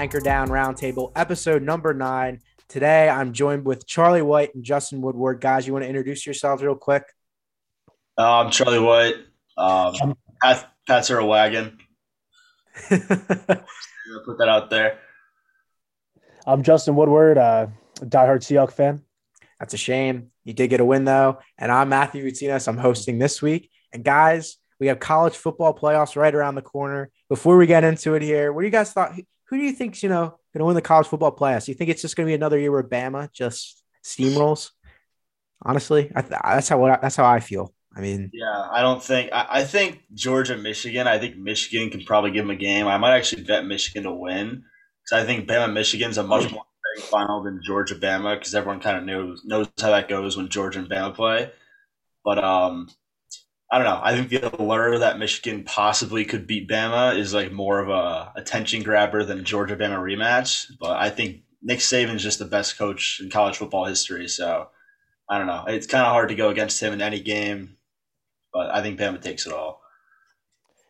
NFL Anchor Down Roundtable, episode number nine. Today, I'm joined with Charlie White and Justin Woodward. Guys, you want to introduce yourselves real quick? Uh, I'm Charlie White. Um, Pat, Pats are a wagon. put that out there. I'm Justin Woodward, uh, diehard Seahawks fan. That's a shame. You did get a win though, and I'm Matthew Utinas. I'm hosting this week, and guys, we have college football playoffs right around the corner. Before we get into it here, what do you guys thought? Who do you think's you know going to win the college football playoffs? You think it's just going to be another year where Bama just steamrolls? Honestly, I, that's how that's how I feel. I mean, yeah, I don't think I, I, think Georgia, Michigan. I think Michigan can probably give them a game. I might actually bet Michigan to win because I think Bama, Michigan's a much more final than Georgia, Bama because everyone kind of knows knows how that goes when Georgia and Bama play. But um, I don't know. I think the allure that Michigan possibly could beat Bama is like more of a attention grabber than Georgia Bama rematch. But I think Nick Saban is just the best coach in college football history. So I don't know. It's kind of hard to go against him in any game. But I think Bama takes it all.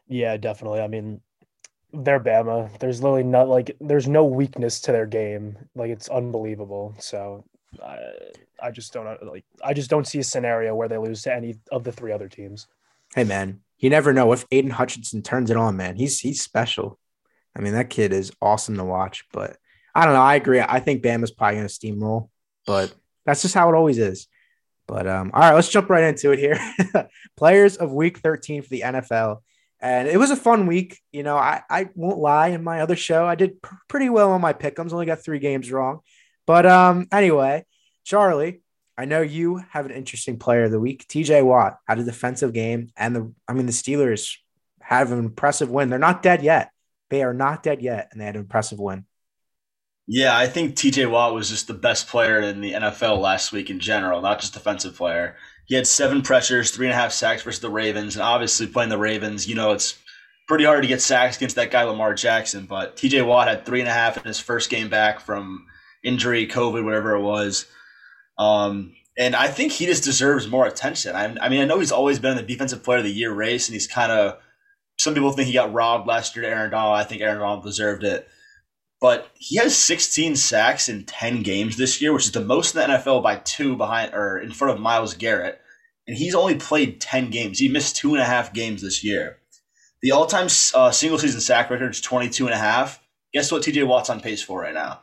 Yeah, definitely. I mean, they're Bama. There's literally not like there's no weakness to their game. Like it's unbelievable. So I, I just don't like. I just don't see a scenario where they lose to any of the three other teams. Hey man, you never know if Aidan Hutchinson turns it on. Man, he's he's special. I mean, that kid is awesome to watch. But I don't know. I agree. I think Bama's probably going to steamroll, but that's just how it always is. But um, all right, let's jump right into it here. Players of Week 13 for the NFL, and it was a fun week. You know, I I won't lie. In my other show, I did pr- pretty well on my pickums. Only got three games wrong. But um, anyway, Charlie, I know you have an interesting player of the week. TJ Watt had a defensive game, and the I mean the Steelers have an impressive win. They're not dead yet. They are not dead yet, and they had an impressive win. Yeah, I think TJ Watt was just the best player in the NFL last week in general, not just defensive player. He had seven pressures, three and a half sacks versus the Ravens, and obviously playing the Ravens, you know it's pretty hard to get sacks against that guy Lamar Jackson. But TJ Watt had three and a half in his first game back from injury, COVID, whatever it was. Um, and I think he just deserves more attention. I, I, mean, I know he's always been in the defensive player of the year race, and he's kind of. Some people think he got robbed last year to Aaron Donald. I think Aaron Donald deserved it, but he has 16 sacks in 10 games this year, which is the most in the NFL by two behind or in front of Myles Garrett, and he's only played 10 games. He missed two and a half games this year. The all-time uh, single season sack record is 22 and a half. Guess what TJ Watt's on pace for right now?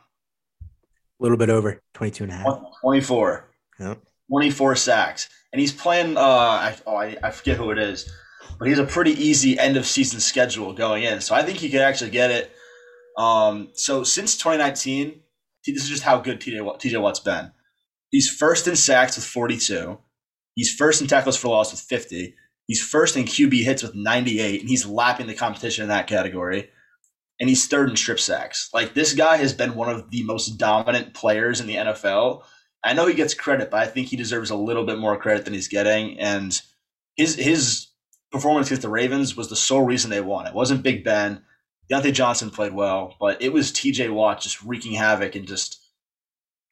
A little bit over 22 and a half. 24. Yep. 24 sacks. And he's playing, uh, I, oh, I, I forget who it is, but he's a pretty easy end of season schedule going in. So I think he could actually get it. Um, so since 2019, this is just how good TJ, TJ Watt's been. He's first in sacks with 42. He's first in tackles for loss with 50. He's first in QB hits with 98, and he's lapping the competition in that category and he's third in strip sacks. Like this guy has been one of the most dominant players in the NFL. I know he gets credit, but I think he deserves a little bit more credit than he's getting. And his his performance against the Ravens was the sole reason they won. It wasn't Big Ben. Diontae Johnson played well, but it was TJ Watt just wreaking havoc and just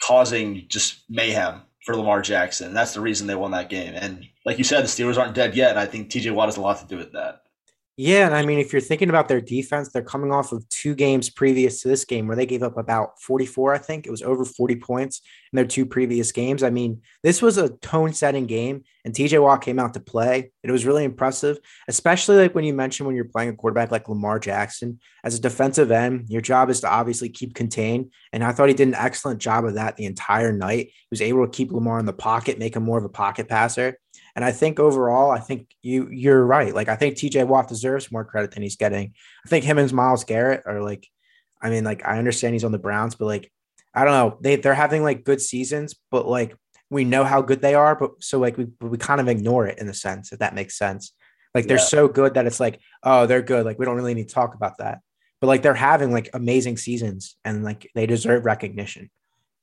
causing just mayhem for Lamar Jackson. And that's the reason they won that game. And like you said, the Steelers aren't dead yet, and I think TJ Watt has a lot to do with that. Yeah, and I mean, if you're thinking about their defense, they're coming off of two games previous to this game where they gave up about 44. I think it was over 40 points in their two previous games. I mean, this was a tone-setting game, and TJ Watt came out to play. It was really impressive, especially like when you mentioned when you're playing a quarterback like Lamar Jackson as a defensive end. Your job is to obviously keep contained, and I thought he did an excellent job of that the entire night. He was able to keep Lamar in the pocket, make him more of a pocket passer. And I think overall, I think you you're right. Like I think TJ Watt deserves more credit than he's getting. I think him and Myles Garrett are like, I mean, like I understand he's on the Browns, but like I don't know, they they're having like good seasons, but like we know how good they are, but so like we we kind of ignore it in a sense, if that makes sense. Like they're yeah. so good that it's like, oh, they're good. Like we don't really need to talk about that. But like they're having like amazing seasons and like they deserve recognition.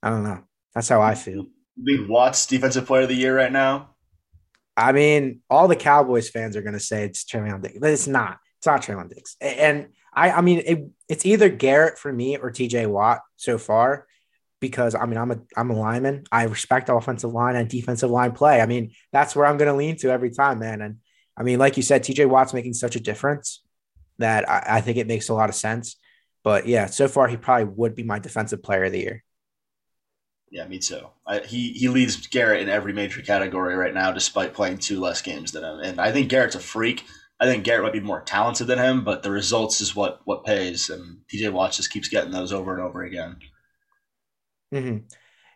I don't know. That's how I feel. Big Watts defensive player of the year right now. I mean, all the Cowboys fans are going to say it's Trevon Diggs, but it's not. It's not Trevon Diggs. And I, I mean, it, it's either Garrett for me or TJ Watt so far, because I mean, I'm a I'm a lineman. I respect offensive line and defensive line play. I mean, that's where I'm going to lean to every time, man. And I mean, like you said, TJ Watt's making such a difference that I, I think it makes a lot of sense. But yeah, so far he probably would be my defensive player of the year. Yeah, me too. I, he he leads Garrett in every major category right now, despite playing two less games than him. And I think Garrett's a freak. I think Garrett might be more talented than him, but the results is what what pays. And TJ Watt just keeps getting those over and over again. Mm-hmm.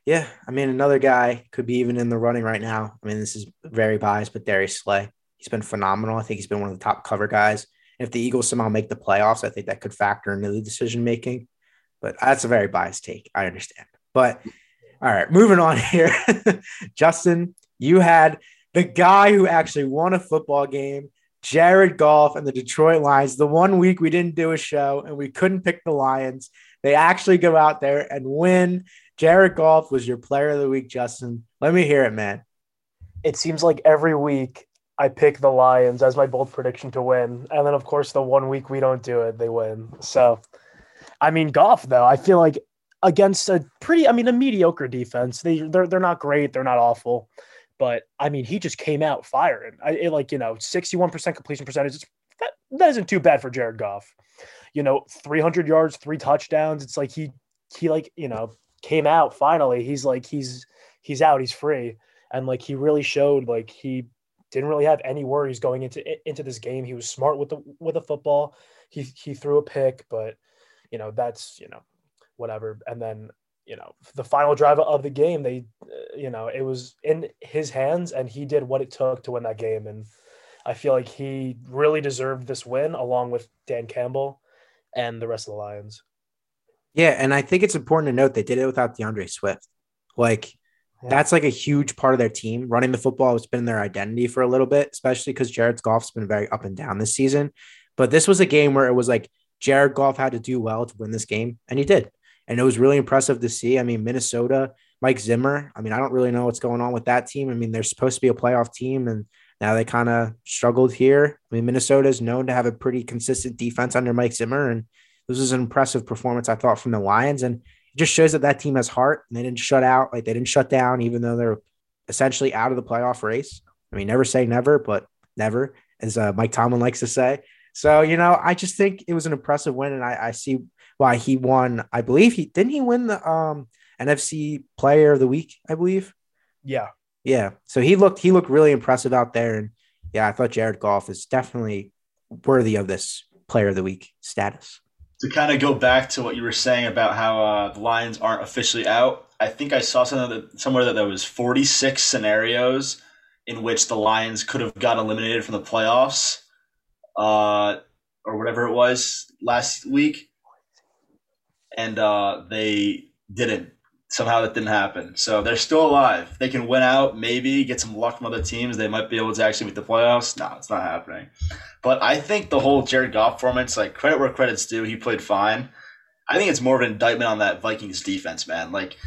Yeah, I mean, another guy could be even in the running right now. I mean, this is very biased, but Darius Slay, he's been phenomenal. I think he's been one of the top cover guys. And if the Eagles somehow make the playoffs, I think that could factor into the decision making. But that's a very biased take. I understand. But all right, moving on here. Justin, you had the guy who actually won a football game, Jared Goff and the Detroit Lions. The one week we didn't do a show and we couldn't pick the Lions. They actually go out there and win. Jared Goff was your player of the week, Justin. Let me hear it, man. It seems like every week I pick the Lions as my bold prediction to win. And then, of course, the one week we don't do it, they win. So, I mean, Goff, though, I feel like against a pretty, I mean, a mediocre defense, they, they're, they're not great. They're not awful. But I mean, he just came out firing. I it, like, you know, 61% completion percentage. That, that isn't too bad for Jared Goff. You know, 300 yards, three touchdowns. It's like he, he like, you know, came out finally. He's like he's he's out, he's free, and like he really showed like he didn't really have any worries going into into this game. He was smart with the with the football. He he threw a pick, but you know that's you know whatever. And then you know the final drive of the game, they uh, you know it was in his hands, and he did what it took to win that game. And I feel like he really deserved this win, along with Dan Campbell and the rest of the Lions. Yeah, and I think it's important to note they did it without D'Andre Swift. Like yeah. that's like a huge part of their team. Running the football has been their identity for a little bit, especially because Jared Goff's been very up and down this season. But this was a game where it was like Jared Goff had to do well to win this game, and he did. And it was really impressive to see. I mean, Minnesota, Mike Zimmer. I mean, I don't really know what's going on with that team. I mean, they're supposed to be a playoff team, and now they kind of struggled here. I mean, Minnesota is known to have a pretty consistent defense under Mike Zimmer, and this was an impressive performance, I thought, from the Lions. And it just shows that that team has heart and they didn't shut out, like they didn't shut down, even though they're essentially out of the playoff race. I mean, never say never, but never, as uh, Mike Tomlin likes to say. So, you know, I just think it was an impressive win. And I, I see why he won. I believe he didn't he win the um, NFC player of the week, I believe. Yeah. Yeah. So he looked he looked really impressive out there. And yeah, I thought Jared Goff is definitely worthy of this player of the week status to kind of go back to what you were saying about how uh, the Lions aren't officially out, I think I saw something that, somewhere that there was 46 scenarios in which the Lions could have got eliminated from the playoffs, uh, or whatever it was last week, and uh, they didn't. Somehow that didn't happen. So they're still alive. They can win out, maybe get some luck from other teams. They might be able to actually make the playoffs. No, it's not happening. But I think the whole Jared Goff performance, like credit where credit's due, he played fine. I think it's more of an indictment on that Vikings defense, man. Like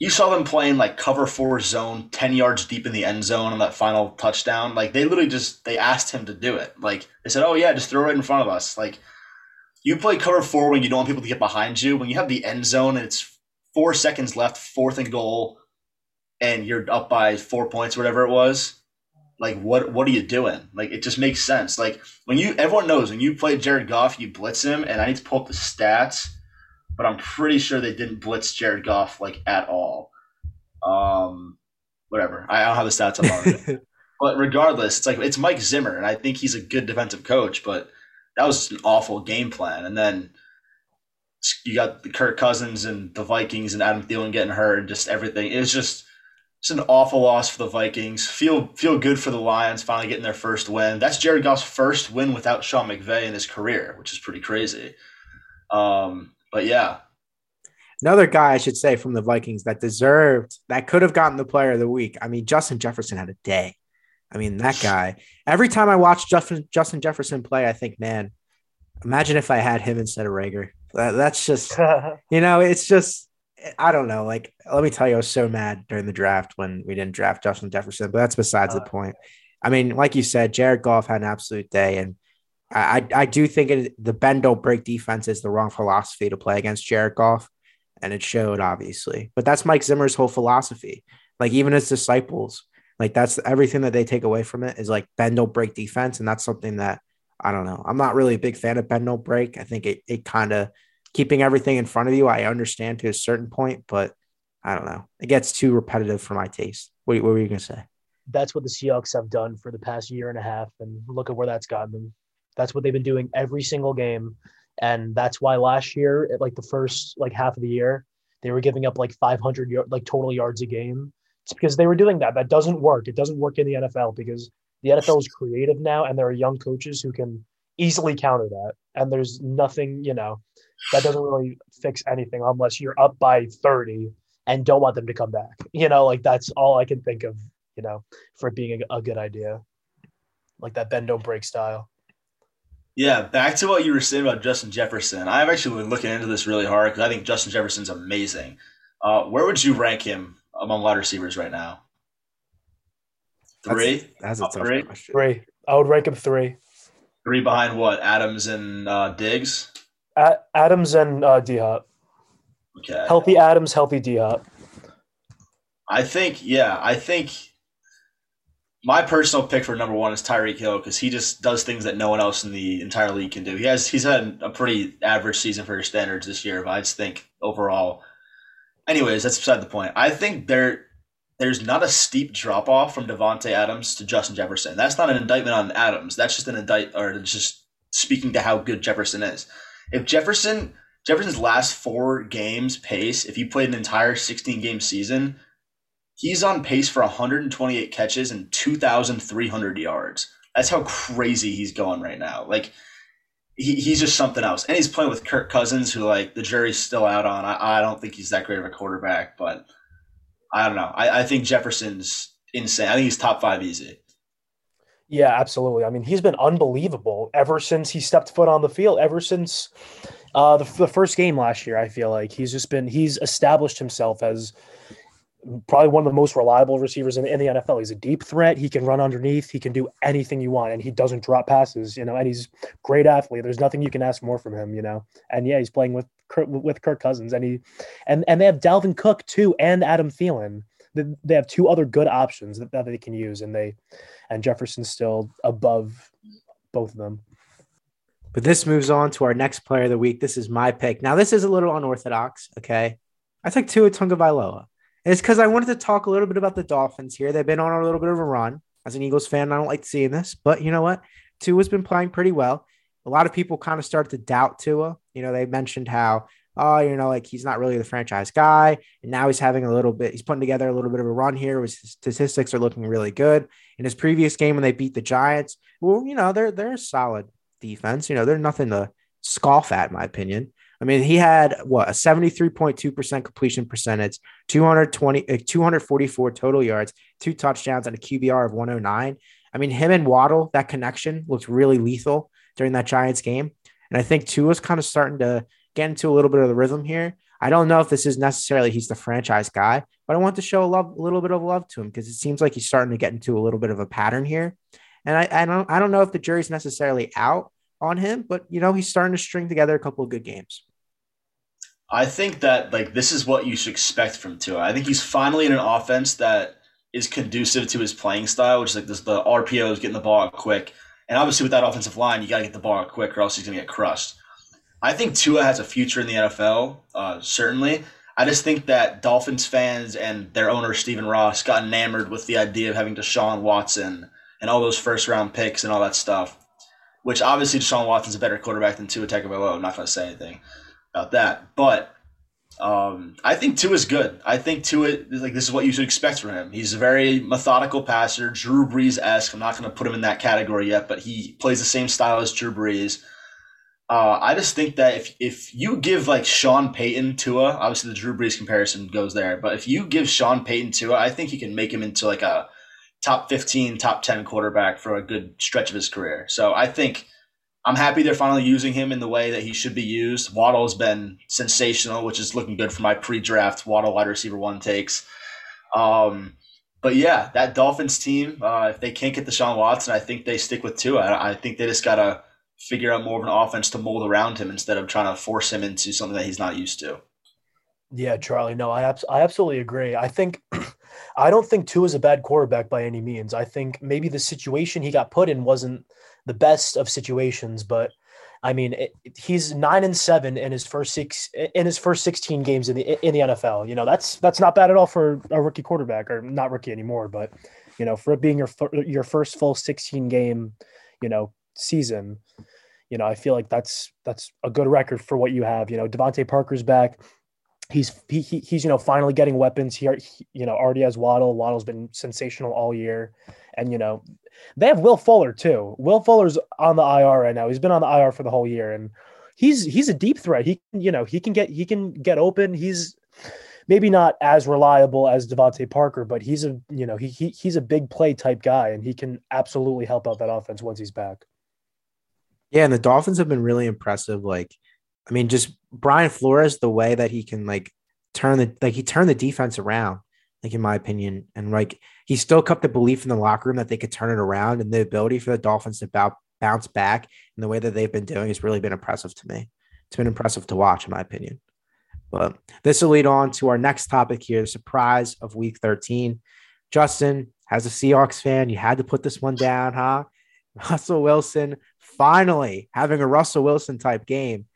you saw them playing like cover four zone, ten yards deep in the end zone on that final touchdown. Like they literally just they asked him to do it. Like they said, "Oh yeah, just throw it in front of us." Like you play cover four when you don't want people to get behind you. When you have the end zone and it's four seconds left, fourth and goal, and you're up by four points, whatever it was like what what are you doing? Like it just makes sense. Like when you everyone knows when you play Jared Goff, you blitz him, and I need to pull up the stats, but I'm pretty sure they didn't blitz Jared Goff like at all. Um, whatever. I don't have the stats up but regardless, it's like it's Mike Zimmer, and I think he's a good defensive coach, but that was an awful game plan. And then you got the Kirk Cousins and the Vikings and Adam Thielen getting hurt, and just everything. It was just it's an awful loss for the Vikings. Feel feel good for the Lions finally getting their first win. That's Jared Goff's first win without Sean McVay in his career, which is pretty crazy. Um, but yeah. Another guy I should say from the Vikings that deserved that could have gotten the player of the week. I mean, Justin Jefferson had a day. I mean, that guy. Every time I watch Justin Justin Jefferson play, I think, man, imagine if I had him instead of Reagor. That, that's just, you know, it's just I don't know. Like, let me tell you, I was so mad during the draft when we didn't draft Justin Jefferson, but that's besides uh, the point. I mean, like you said, Jared Goff had an absolute day, and I I, do think it, the bend don't break defense is the wrong philosophy to play against Jared Goff, and it showed obviously. But that's Mike Zimmer's whole philosophy. Like even his disciples, like that's everything that they take away from it is like bend don't break defense, and that's something that I don't know. I'm not really a big fan of bend don't break. I think it it kind of keeping everything in front of you, I understand to a certain point, but I don't know. It gets too repetitive for my taste. What, what were you to say? That's what the Seahawks have done for the past year and a half. And look at where that's gotten them. That's what they've been doing every single game. And that's why last year, at like the first like half of the year, they were giving up like 500 like total yards a game. It's because they were doing that. That doesn't work. It doesn't work in the NFL because the NFL is creative now, and there are young coaches who can easily counter that. And there's nothing, you know, that doesn't really fix anything unless you're up by 30 and don't want them to come back. You know, like that's all I can think of, you know, for being a, a good idea. Like that bend don't break style. Yeah, back to what you were saying about Justin Jefferson. I've actually been looking into this really hard because I think Justin Jefferson's amazing. Uh, where would you rank him among wide receivers right now? Three. That's, that's a tough three? question. Three. I would rank him three. Three behind what? Adams and uh, Diggs. Adams and uh, D Hop. Okay. Healthy Adams, healthy D Hop. I think, yeah, I think my personal pick for number one is Tyreek Hill because he just does things that no one else in the entire league can do. He has he's had a pretty average season for his standards this year, but I just think overall. Anyways, that's beside the point. I think there there's not a steep drop off from Davante Adams to Justin Jefferson. That's not an indictment on Adams. That's just an indict or just speaking to how good Jefferson is. If Jefferson Jefferson's last four games pace, if he played an entire 16 game season, he's on pace for 128 catches and 2,300 yards. That's how crazy he's going right now. Like he, he's just something else, and he's playing with Kirk Cousins, who like the jury's still out on. I, I don't think he's that great of a quarterback, but I don't know. I, I think Jefferson's insane. I think he's top five easy. Yeah, absolutely. I mean, he's been unbelievable ever since he stepped foot on the field. Ever since uh, the, the first game last year, I feel like he's just been he's established himself as probably one of the most reliable receivers in, in, the NFL. He's a deep threat. He can run underneath. He can do anything you want, and he doesn't drop passes. You know, and he's great athlete. There's nothing you can ask more from him. You know, and yeah, he's playing with with Kirk Cousins, and he and and they have Dalvin Cook too, and Adam Thielen. They have two other good options that, that they can use, and they and Jefferson's still above both of them. But this moves on to our next player of the week. This is my pick. Now, this is a little unorthodox. Okay. I took Tua Tagovailoa. And it's because I wanted to talk a little bit about the Dolphins here. They've been on a little bit of a run. As an Eagles fan, I don't like seeing this, but you know what? Tua's been playing pretty well. A lot of people kind of started to doubt Tua. You know, they mentioned how oh, you know, like he's not really the franchise guy. And now he's having a little bit, he's putting together a little bit of a run here. His statistics are looking really good. In his previous game when they beat the Giants, well, you know, they're they're a solid defense. You know, they're nothing to scoff at, in my opinion. I mean, he had what a 73.2% completion percentage, 220, uh, 244 total yards, two touchdowns, and a QBR of 109. I mean, him and Waddle, that connection looked really lethal during that Giants game. And I think Tua's kind of starting to get into a little bit of the rhythm here. I don't know if this is necessarily he's the franchise guy, but I want to show a, love, a little bit of love to him because it seems like he's starting to get into a little bit of a pattern here. And I, I don't I don't know if the jury's necessarily out on him, but you know he's starting to string together a couple of good games. I think that like this is what you should expect from Tua. I think he's finally in an offense that is conducive to his playing style, which is like this the RPOs getting the ball quick. And obviously with that offensive line, you gotta get the ball quick or else he's gonna get crushed. I think Tua has a future in the NFL, uh, certainly. I just think that Dolphins fans and their owner Stephen Ross got enamored with the idea of having Deshaun Watson and all those first round picks and all that stuff. Which obviously Deshaun Watson's a better quarterback than Tua Tagovailoa. I'm not going to say anything about that, but um, I think Tua is good. I think Tua is like this is what you should expect from him. He's a very methodical passer, Drew Brees esque. I'm not going to put him in that category yet, but he plays the same style as Drew Brees. Uh, I just think that if if you give like Sean Payton Tua, obviously the Drew Brees comparison goes there, but if you give Sean Payton Tua, I think you can make him into like a top 15, top 10 quarterback for a good stretch of his career. So I think I'm happy they're finally using him in the way that he should be used. Waddle's been sensational, which is looking good for my pre-draft Waddle wide receiver one takes. Um, but yeah, that Dolphins team, uh, if they can't get Deshaun Watson, I think they stick with Tua. I, I think they just gotta figure out more of an offense to mold around him instead of trying to force him into something that he's not used to. Yeah, Charlie. No, I abs- I absolutely agree. I think I don't think Tua is a bad quarterback by any means. I think maybe the situation he got put in wasn't the best of situations, but I mean, it, he's nine and seven in his first six in his first sixteen games in the in the NFL. You know, that's that's not bad at all for a rookie quarterback, or not rookie anymore, but you know, for it being your your first full sixteen game, you know, season. You know, I feel like that's that's a good record for what you have. You know, DeVante Parker's back. He's he, he's you know finally getting weapons. He, he you know already has Waddle. Waddle's been sensational all year, and you know they have Will Fuller too. Will Fuller's on the IR right now. He's been on the IR for the whole year, and he's he's a deep threat. He you know he can get he can get open. He's maybe not as reliable as DeVante Parker, but he's a you know he, he he's a big play type guy, and he can absolutely help out that offense once he's back. Yeah, and the Dolphins have been really impressive. Like, I mean, just Brian Flores, the way that he can like turn the like he turned the defense around like in my opinion. And like he still kept the belief in the locker room that they could turn it around, and the ability for the Dolphins to bounce bounce back in the way that they've been doing has really been impressive to me. It's been impressive to watch, in my opinion. But this will lead on to our next topic here: the surprise of Week 13. Justin, as a Seahawks fan, you had to put this one down, huh? Russell Wilson finally having a Russell Wilson type game,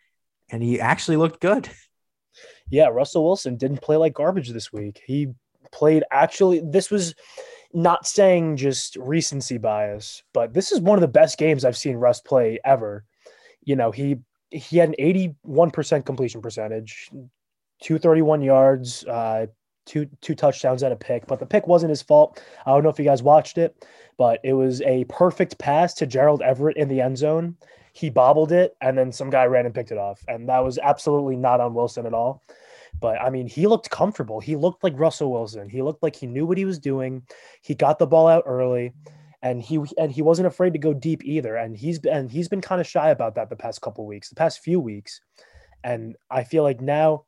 and he actually looked good. Yeah, Russell Wilson didn't play like garbage this week. He played actually this was not saying just recency bias, but this is one of the best games I've seen Russ play ever. You know, he he had an 81% completion percentage, 231 yards, uh, two two touchdowns and a pick, but the pick wasn't his fault. I don't know if you guys watched it, but it was a perfect pass to Gerald Everett in the end zone. He bobbled it, and then some guy ran and picked it off, and that was absolutely not on Wilson at all. But I mean, he looked comfortable. He looked like Russell Wilson. He looked like he knew what he was doing. He got the ball out early, and he and he wasn't afraid to go deep either. And he's been he's been kind of shy about that the past couple weeks, the past few weeks. And I feel like now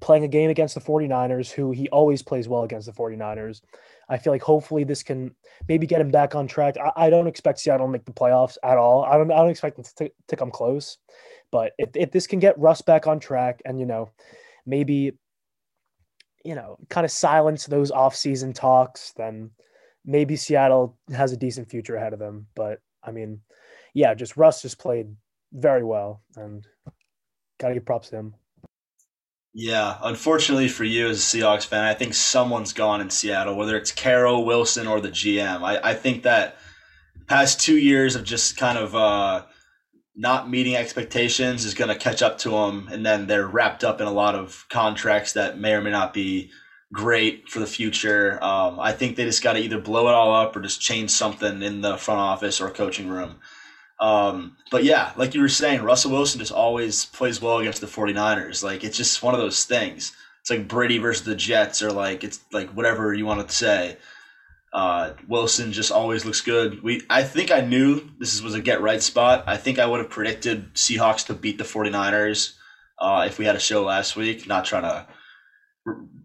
playing a game against the 49ers, who he always plays well against the 49ers. I feel like hopefully this can maybe get him back on track. I, I don't expect Seattle to make the playoffs at all. I don't I don't expect them to, to come close. But if, if this can get Russ back on track and you know maybe you know kind of silence those off-season talks then maybe seattle has a decent future ahead of them but i mean yeah just russ just played very well and gotta give props to him yeah, unfortunately for you as a Seahawks fan, I think someone's gone in Seattle, whether it's Carroll, Wilson, or the GM. I, I think that past two years of just kind of uh, not meeting expectations is going to catch up to them, and then they're wrapped up in a lot of contracts that may or may not be great for the future. Um, I think they just got to either blow it all up or just change something in the front office or coaching room. Um, but yeah, like you were saying, Russell Wilson just always plays well against the 49ers. Like it's just one of those things. It's like Brady versus the Jets, or like it's like whatever you want to say. Uh, Wilson just always looks good. We I think I knew this was a get right spot. I think I would have predicted Seahawks to beat the 49ers uh, if we had a show last week. Not trying to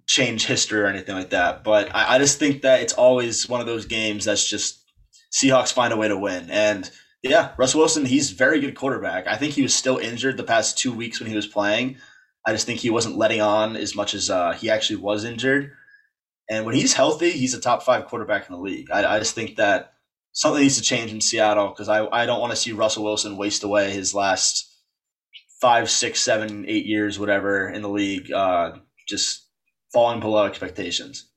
change history or anything like that, but I, I just think that it's always one of those games that's just Seahawks find a way to win. And yeah, Russ Wilson, he's very good quarterback. I think he was still injured the past two weeks when he was playing. I just think he wasn't letting on as much as uh, he actually was injured. And when he's healthy, he's a top five quarterback in the league. I, I just think that something needs to change in Seattle because I, I don't want to see Russell Wilson waste away his last five, six, seven, eight years, whatever, in the league, uh, just falling below expectations.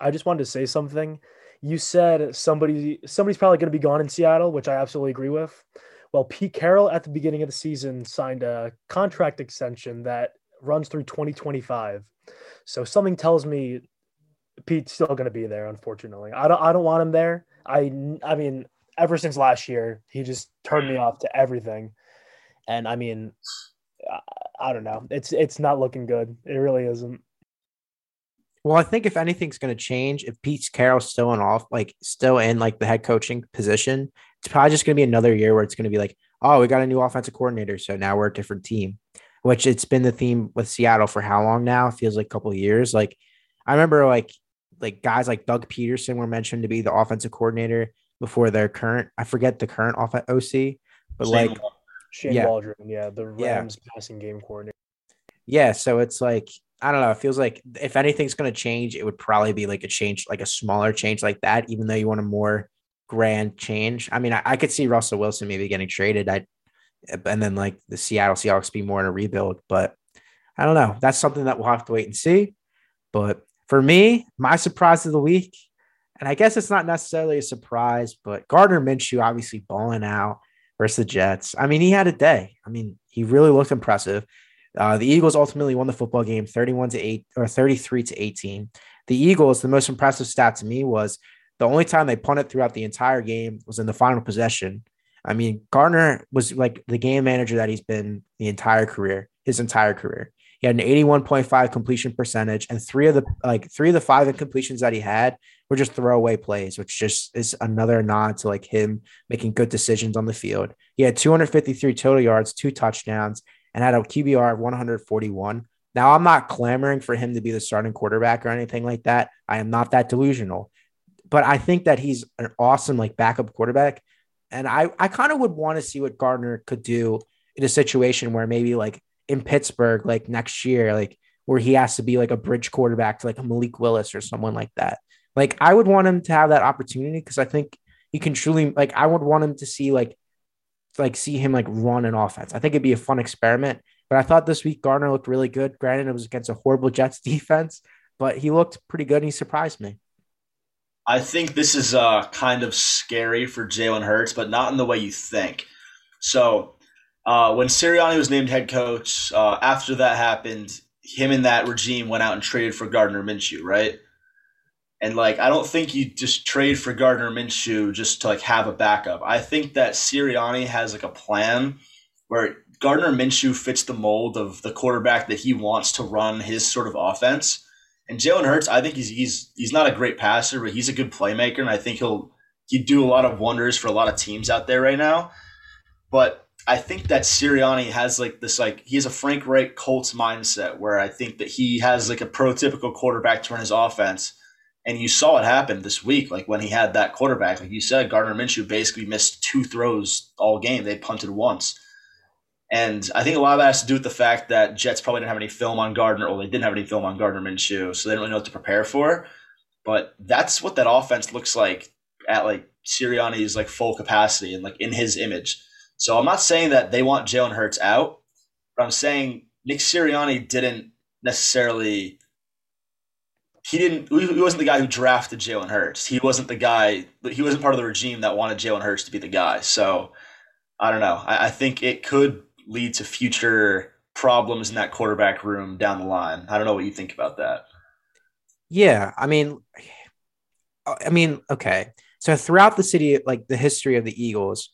I just wanted to say something. You said somebody somebody's probably going to be gone in Seattle, which I absolutely agree with. Well, Pete Carroll at the beginning of the season signed a contract extension that runs through 2025. So something tells me Pete's still going to be there. Unfortunately, I don't. I don't want him there. I. I mean, ever since last year, he just turned me off to everything. And I mean, I, I don't know. It's it's not looking good. It really isn't. Well, I think if anything's going to change, if Pete Carroll's still in off, like still in like the head coaching position, it's probably just going to be another year where it's going to be like, oh, we got a new offensive coordinator, so now we're a different team. Which it's been the theme with Seattle for how long now? It feels like a couple years. Like I remember like like guys like Doug Pederson were mentioned to be the offensive coordinator before their current. I forget the current off at OC, but Shane like Shane yeah. Waldron, yeah, the Rams yeah. passing game coordinator. Yeah, so it's like I don't know. It feels like if anything's going to change, it would probably be like a change, like a smaller change like that. Even though you want a more grand change. I mean, I, I could see Russell Wilson maybe getting traded. I and then like the Seattle Seahawks be more in a rebuild. But I don't know. That's something that we'll have to wait and see. But for me, my surprise of the week, and I guess it's not necessarily a surprise, but Gardner Minshew obviously balling out versus the Jets. I mean, he had a day. I mean, he really looked impressive. Uh, the Eagles ultimately won the football game 31 to 8 or 33 to 18. The Eagles, the most impressive stat to me was the only time they punted throughout the entire game was in the final possession. I mean, Gardner was like the game manager that he's been the entire career, his entire career. He had an 81.5 completion percentage, and three of the like three of the five incompletions that he had were just throwaway plays, which just is another nod to like him making good decisions on the field. He had 253 total yards, two touchdowns, and had a QBR of 141. Now, I'm not clamoring for him to be the starting quarterback or anything like that. I am not that delusional, but I think that he's an awesome like backup quarterback. And I, I kind of would want to see what Gardner could do in a situation where maybe like in Pittsburgh, like next year, like where he has to be like a bridge quarterback to like a Malik Willis or someone like that. Like I would want him to have that opportunity because I think he can truly like I would want him to see like like see him like run an offense. I think it'd be a fun experiment. But I thought this week Gardner looked really good. Granted, it was against a horrible Jets defense, but he looked pretty good and he surprised me. I think this is uh, kind of scary for Jalen Hurts, but not in the way you think. So, uh, when Sirianni was named head coach, uh, after that happened, him and that regime went out and traded for Gardner Minshew, right? And like, I don't think you just trade for Gardner Minshew just to like have a backup. I think that Sirianni has like a plan where Gardner Minshew fits the mold of the quarterback that he wants to run his sort of offense. And Jalen Hurts, I think he's he's he's not a great passer, but he's a good playmaker, and I think he'll he'd do a lot of wonders for a lot of teams out there right now. But I think that Sirianni has like this like he has a Frank Reich Colts mindset where I think that he has like a prototypical quarterback to run his offense and you saw it happen this week, like when he had that quarterback. Like you said, Gardner Minshew basically missed two throws all game. They punted once. And I think a lot of that has to do with the fact that Jets probably didn't have any film on Gardner, or they didn't have any film on Gardner Minshew, so they don't really know what to prepare for. But that's what that offense looks like at like Sirianni's like full capacity and like in his image. So I'm not saying that they want Jalen Hurts out, but I'm saying Nick Sirianni didn't necessarily he didn't. He wasn't the guy who drafted Jalen Hurts. He wasn't the guy. He wasn't part of the regime that wanted Jalen Hurts to be the guy. So I don't know. I, I, think it could lead to future problems in that quarterback room down the line. I don't know what you think about that. Yeah, I mean, I mean, okay. So throughout the city, like the history of the Eagles,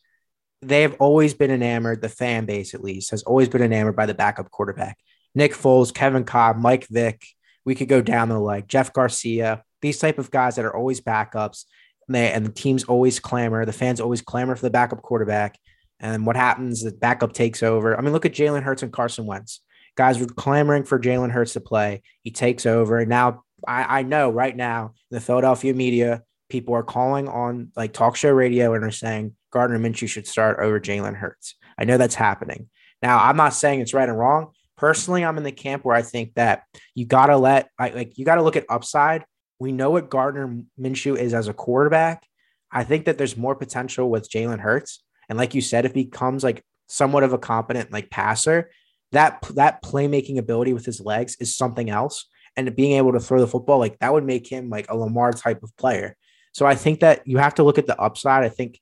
they have always been enamored. The fan base, at least, has always been enamored by the backup quarterback. Nick Foles, Kevin Kolb, Mike Vick we could go down the like Jeff Garcia, these type of guys that are always backups. And, they, and the teams always clamor, the fans always clamor for the backup quarterback. And what happens? The backup takes over. I mean, look at Jalen Hurts and Carson Wentz. Guys were clamoring for Jalen Hurts to play. He takes over. And now I, I know right now the Philadelphia media, people are calling on like talk show radio and are saying Gardner Minshew should start over Jalen Hurts. I know that's happening. Now, I'm not saying it's right or wrong. Personally, I'm in the camp where I think that you gotta let like you gotta look at upside. We know what Gardner Minshew is as a quarterback. I think that there's more potential with Jalen Hurts. And like you said, if he becomes like somewhat of a competent like passer, that that playmaking ability with his legs is something else. And being able to throw the football, like that would make him like a Lamar type of player. So I think that you have to look at the upside. I think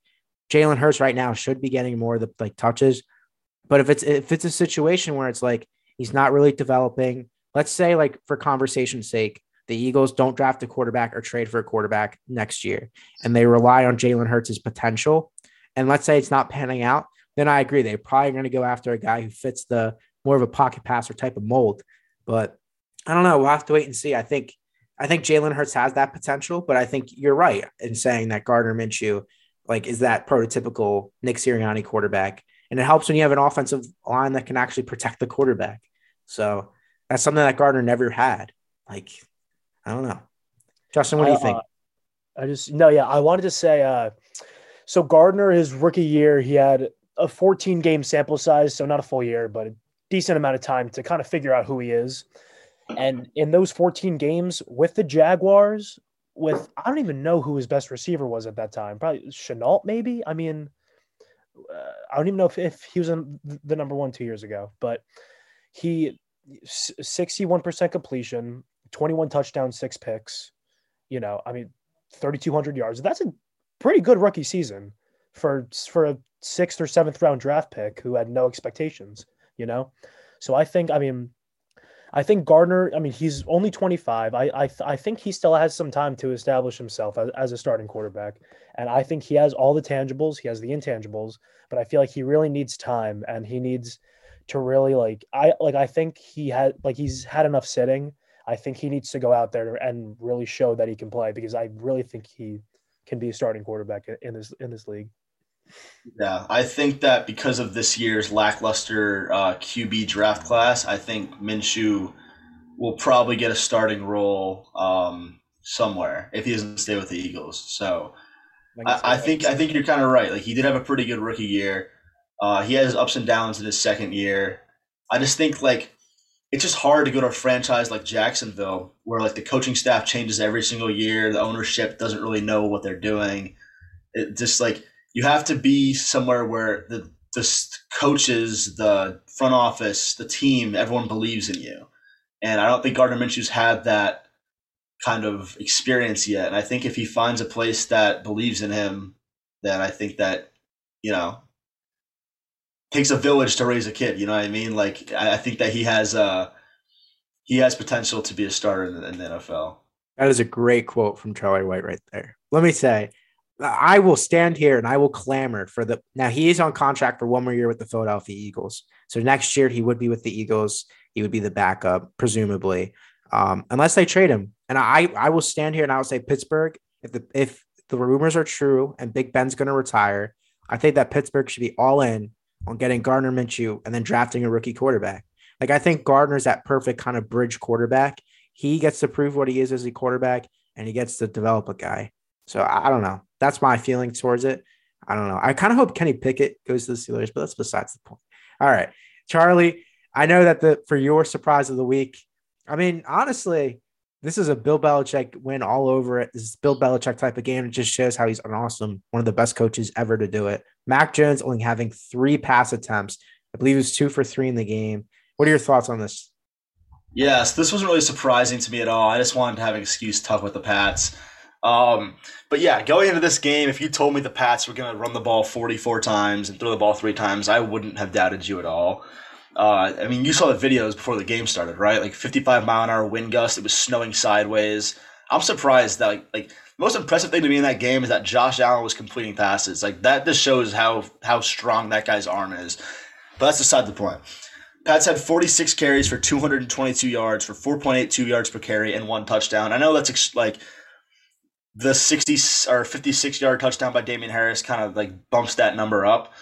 Jalen Hurts right now should be getting more of the like touches. But if it's if it's a situation where it's like He's not really developing. Let's say, like for conversation's sake, the Eagles don't draft a quarterback or trade for a quarterback next year, and they rely on Jalen Hurts' potential. And let's say it's not panning out, then I agree. They're probably going to go after a guy who fits the more of a pocket passer type of mold. But I don't know. We'll have to wait and see. I think I think Jalen Hurts has that potential, but I think you're right in saying that Gardner Minshew like is that prototypical Nick Sirianni quarterback and it helps when you have an offensive line that can actually protect the quarterback. So that's something that Gardner never had. Like, I don't know. Justin, what do you think? Uh, I just no, yeah. I wanted to say, uh, so Gardner, his rookie year, he had a 14 game sample size, so not a full year, but a decent amount of time to kind of figure out who he is. And in those 14 games with the Jaguars, with I don't even know who his best receiver was at that time. Probably Shenault, maybe. I mean, uh, I don't even know if, if he was the number one two years ago, but he 61% completion, 21 touchdowns, six picks. You know, I mean, 3,200 yards. That's a pretty good rookie season for for a sixth or seventh round draft pick who had no expectations. You know, so I think I mean I think Gardner, I mean, he's only 25. I I, I think he still has some time to establish himself as, as a starting quarterback. And I think he has all the tangibles, he has the intangibles, but I feel like he really needs time and he needs to really like I like I think he had like he's had enough sitting. I think he needs to go out there and really show that he can play because I really think he can be a starting quarterback in this in this league. Yeah, I think that because of this year's lackluster uh, QB draft class, I think Minshew will probably get a starting role um, somewhere if he doesn't stay with the Eagles. So I, I think I think you're kind of right. Like he did have a pretty good rookie year. Uh, he has ups and downs in his second year. I just think like it's just hard to go to a franchise like Jacksonville where like the coaching staff changes every single year. The ownership doesn't really know what they're doing. It just like you have to be somewhere where the the coaches, the front office, the team, everyone believes in you. And I don't think Gardner Minshew's had that kind of experience yet. And I think if he finds a place that believes in him, then I think that, you know, takes a village to raise a kid. You know what I mean? Like I think that he has uh he has potential to be a starter in the, in the NFL. That is a great quote from Charlie White right there. Let me say, I will stand here and I will clamor for the. Now he is on contract for one more year with the Philadelphia Eagles. So next year he would be with the Eagles. He would be the backup, presumably, um, unless they trade him. And I, I will stand here and I will say Pittsburgh. If the if the rumors are true and Big Ben's going to retire, I think that Pittsburgh should be all in on getting Gardner Minshew and then drafting a rookie quarterback. Like I think Gardner's that perfect kind of bridge quarterback. He gets to prove what he is as a quarterback, and he gets to develop a guy. So I, I don't know. That's my feeling towards it. I don't know. I kind of hope Kenny Pickett goes to the Steelers, but that's besides the point. All right, Charlie. I know that the for your surprise of the week. I mean, honestly, this is a Bill Belichick win all over it. This is Bill Belichick type of game. It just shows how he's an awesome, one of the best coaches ever to do it. Mac Jones only having three pass attempts. I believe it was two for three in the game. What are your thoughts on this? Yes, this wasn't really surprising to me at all. I just wanted to have an excuse to talk with the Pats. Um, but yeah, going into this game, if you told me the Pats were going to run the ball 44 times and throw the ball three times, I wouldn't have doubted you at all. Uh, I mean, you saw the videos before the game started, right? Like 55 mile an hour wind gust. It was snowing sideways. I'm surprised that like, like the most impressive thing to me in that game is that Josh Allen was completing passes. Like that just shows how how strong that guy's arm is. But that's beside the point. Pats had 46 carries for 222 yards for 4.82 yards per carry and one touchdown. I know that's ex- like the 60 or 56 yard touchdown by Damien Harris kind of like bumps that number up.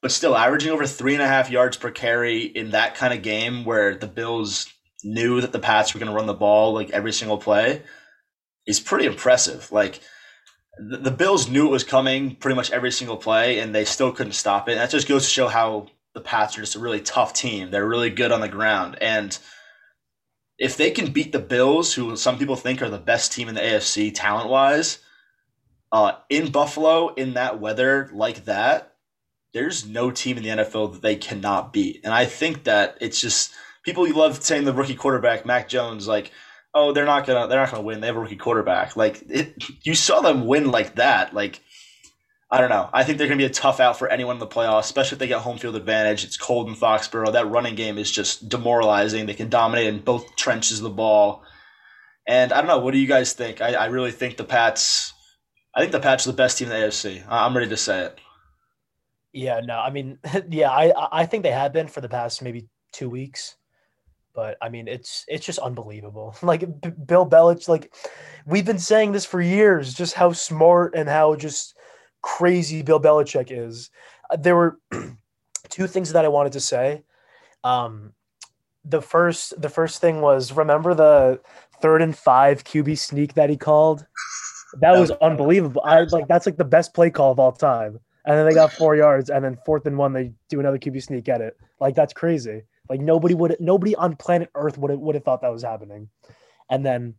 But still, averaging over three and a half yards per carry in that kind of game where the Bills knew that the Pats were going to run the ball like every single play is pretty impressive. Like the, the Bills knew it was coming pretty much every single play, and they still couldn't stop it. And that just goes to show how the Pats are just a really tough team. They're really good on the ground, and if they can beat the Bills, who some people think are the best team in the AFC talent wise, uh, in Buffalo in that weather like that, there's no team in the NFL that they cannot beat. And I think that it's just people love saying the rookie quarterback Mac Jones like, oh, they're not gonna they're not gonna win. They have a rookie quarterback. Like it, you saw them win like that. Like I don't know. I think they're going to be a tough out for anyone in the playoffs, especially if they get home field advantage. It's cold in Foxborough. That running game is just demoralizing. They can dominate in both trenches of the ball. And I don't know. What do you guys think? I, I really think the Pats. I think the Pats are the best team in the AFC. I'm ready to say it. Yeah, no, I mean, yeah, I I think they have been for the past maybe two weeks, but I mean, it's it's just unbelievable. Like B- Bill Belichick, like we've been saying this for years, just how smart and how just crazy Bill Belichick is. Uh, there were two things that I wanted to say. Um, the first, the first thing was remember the third and five QB sneak that he called. That was unbelievable. I like that's like the best play call of all time. And then they got four yards, and then fourth and one, they do another QB sneak at it. Like that's crazy. Like nobody would, nobody on planet Earth would have, would have thought that was happening. And then,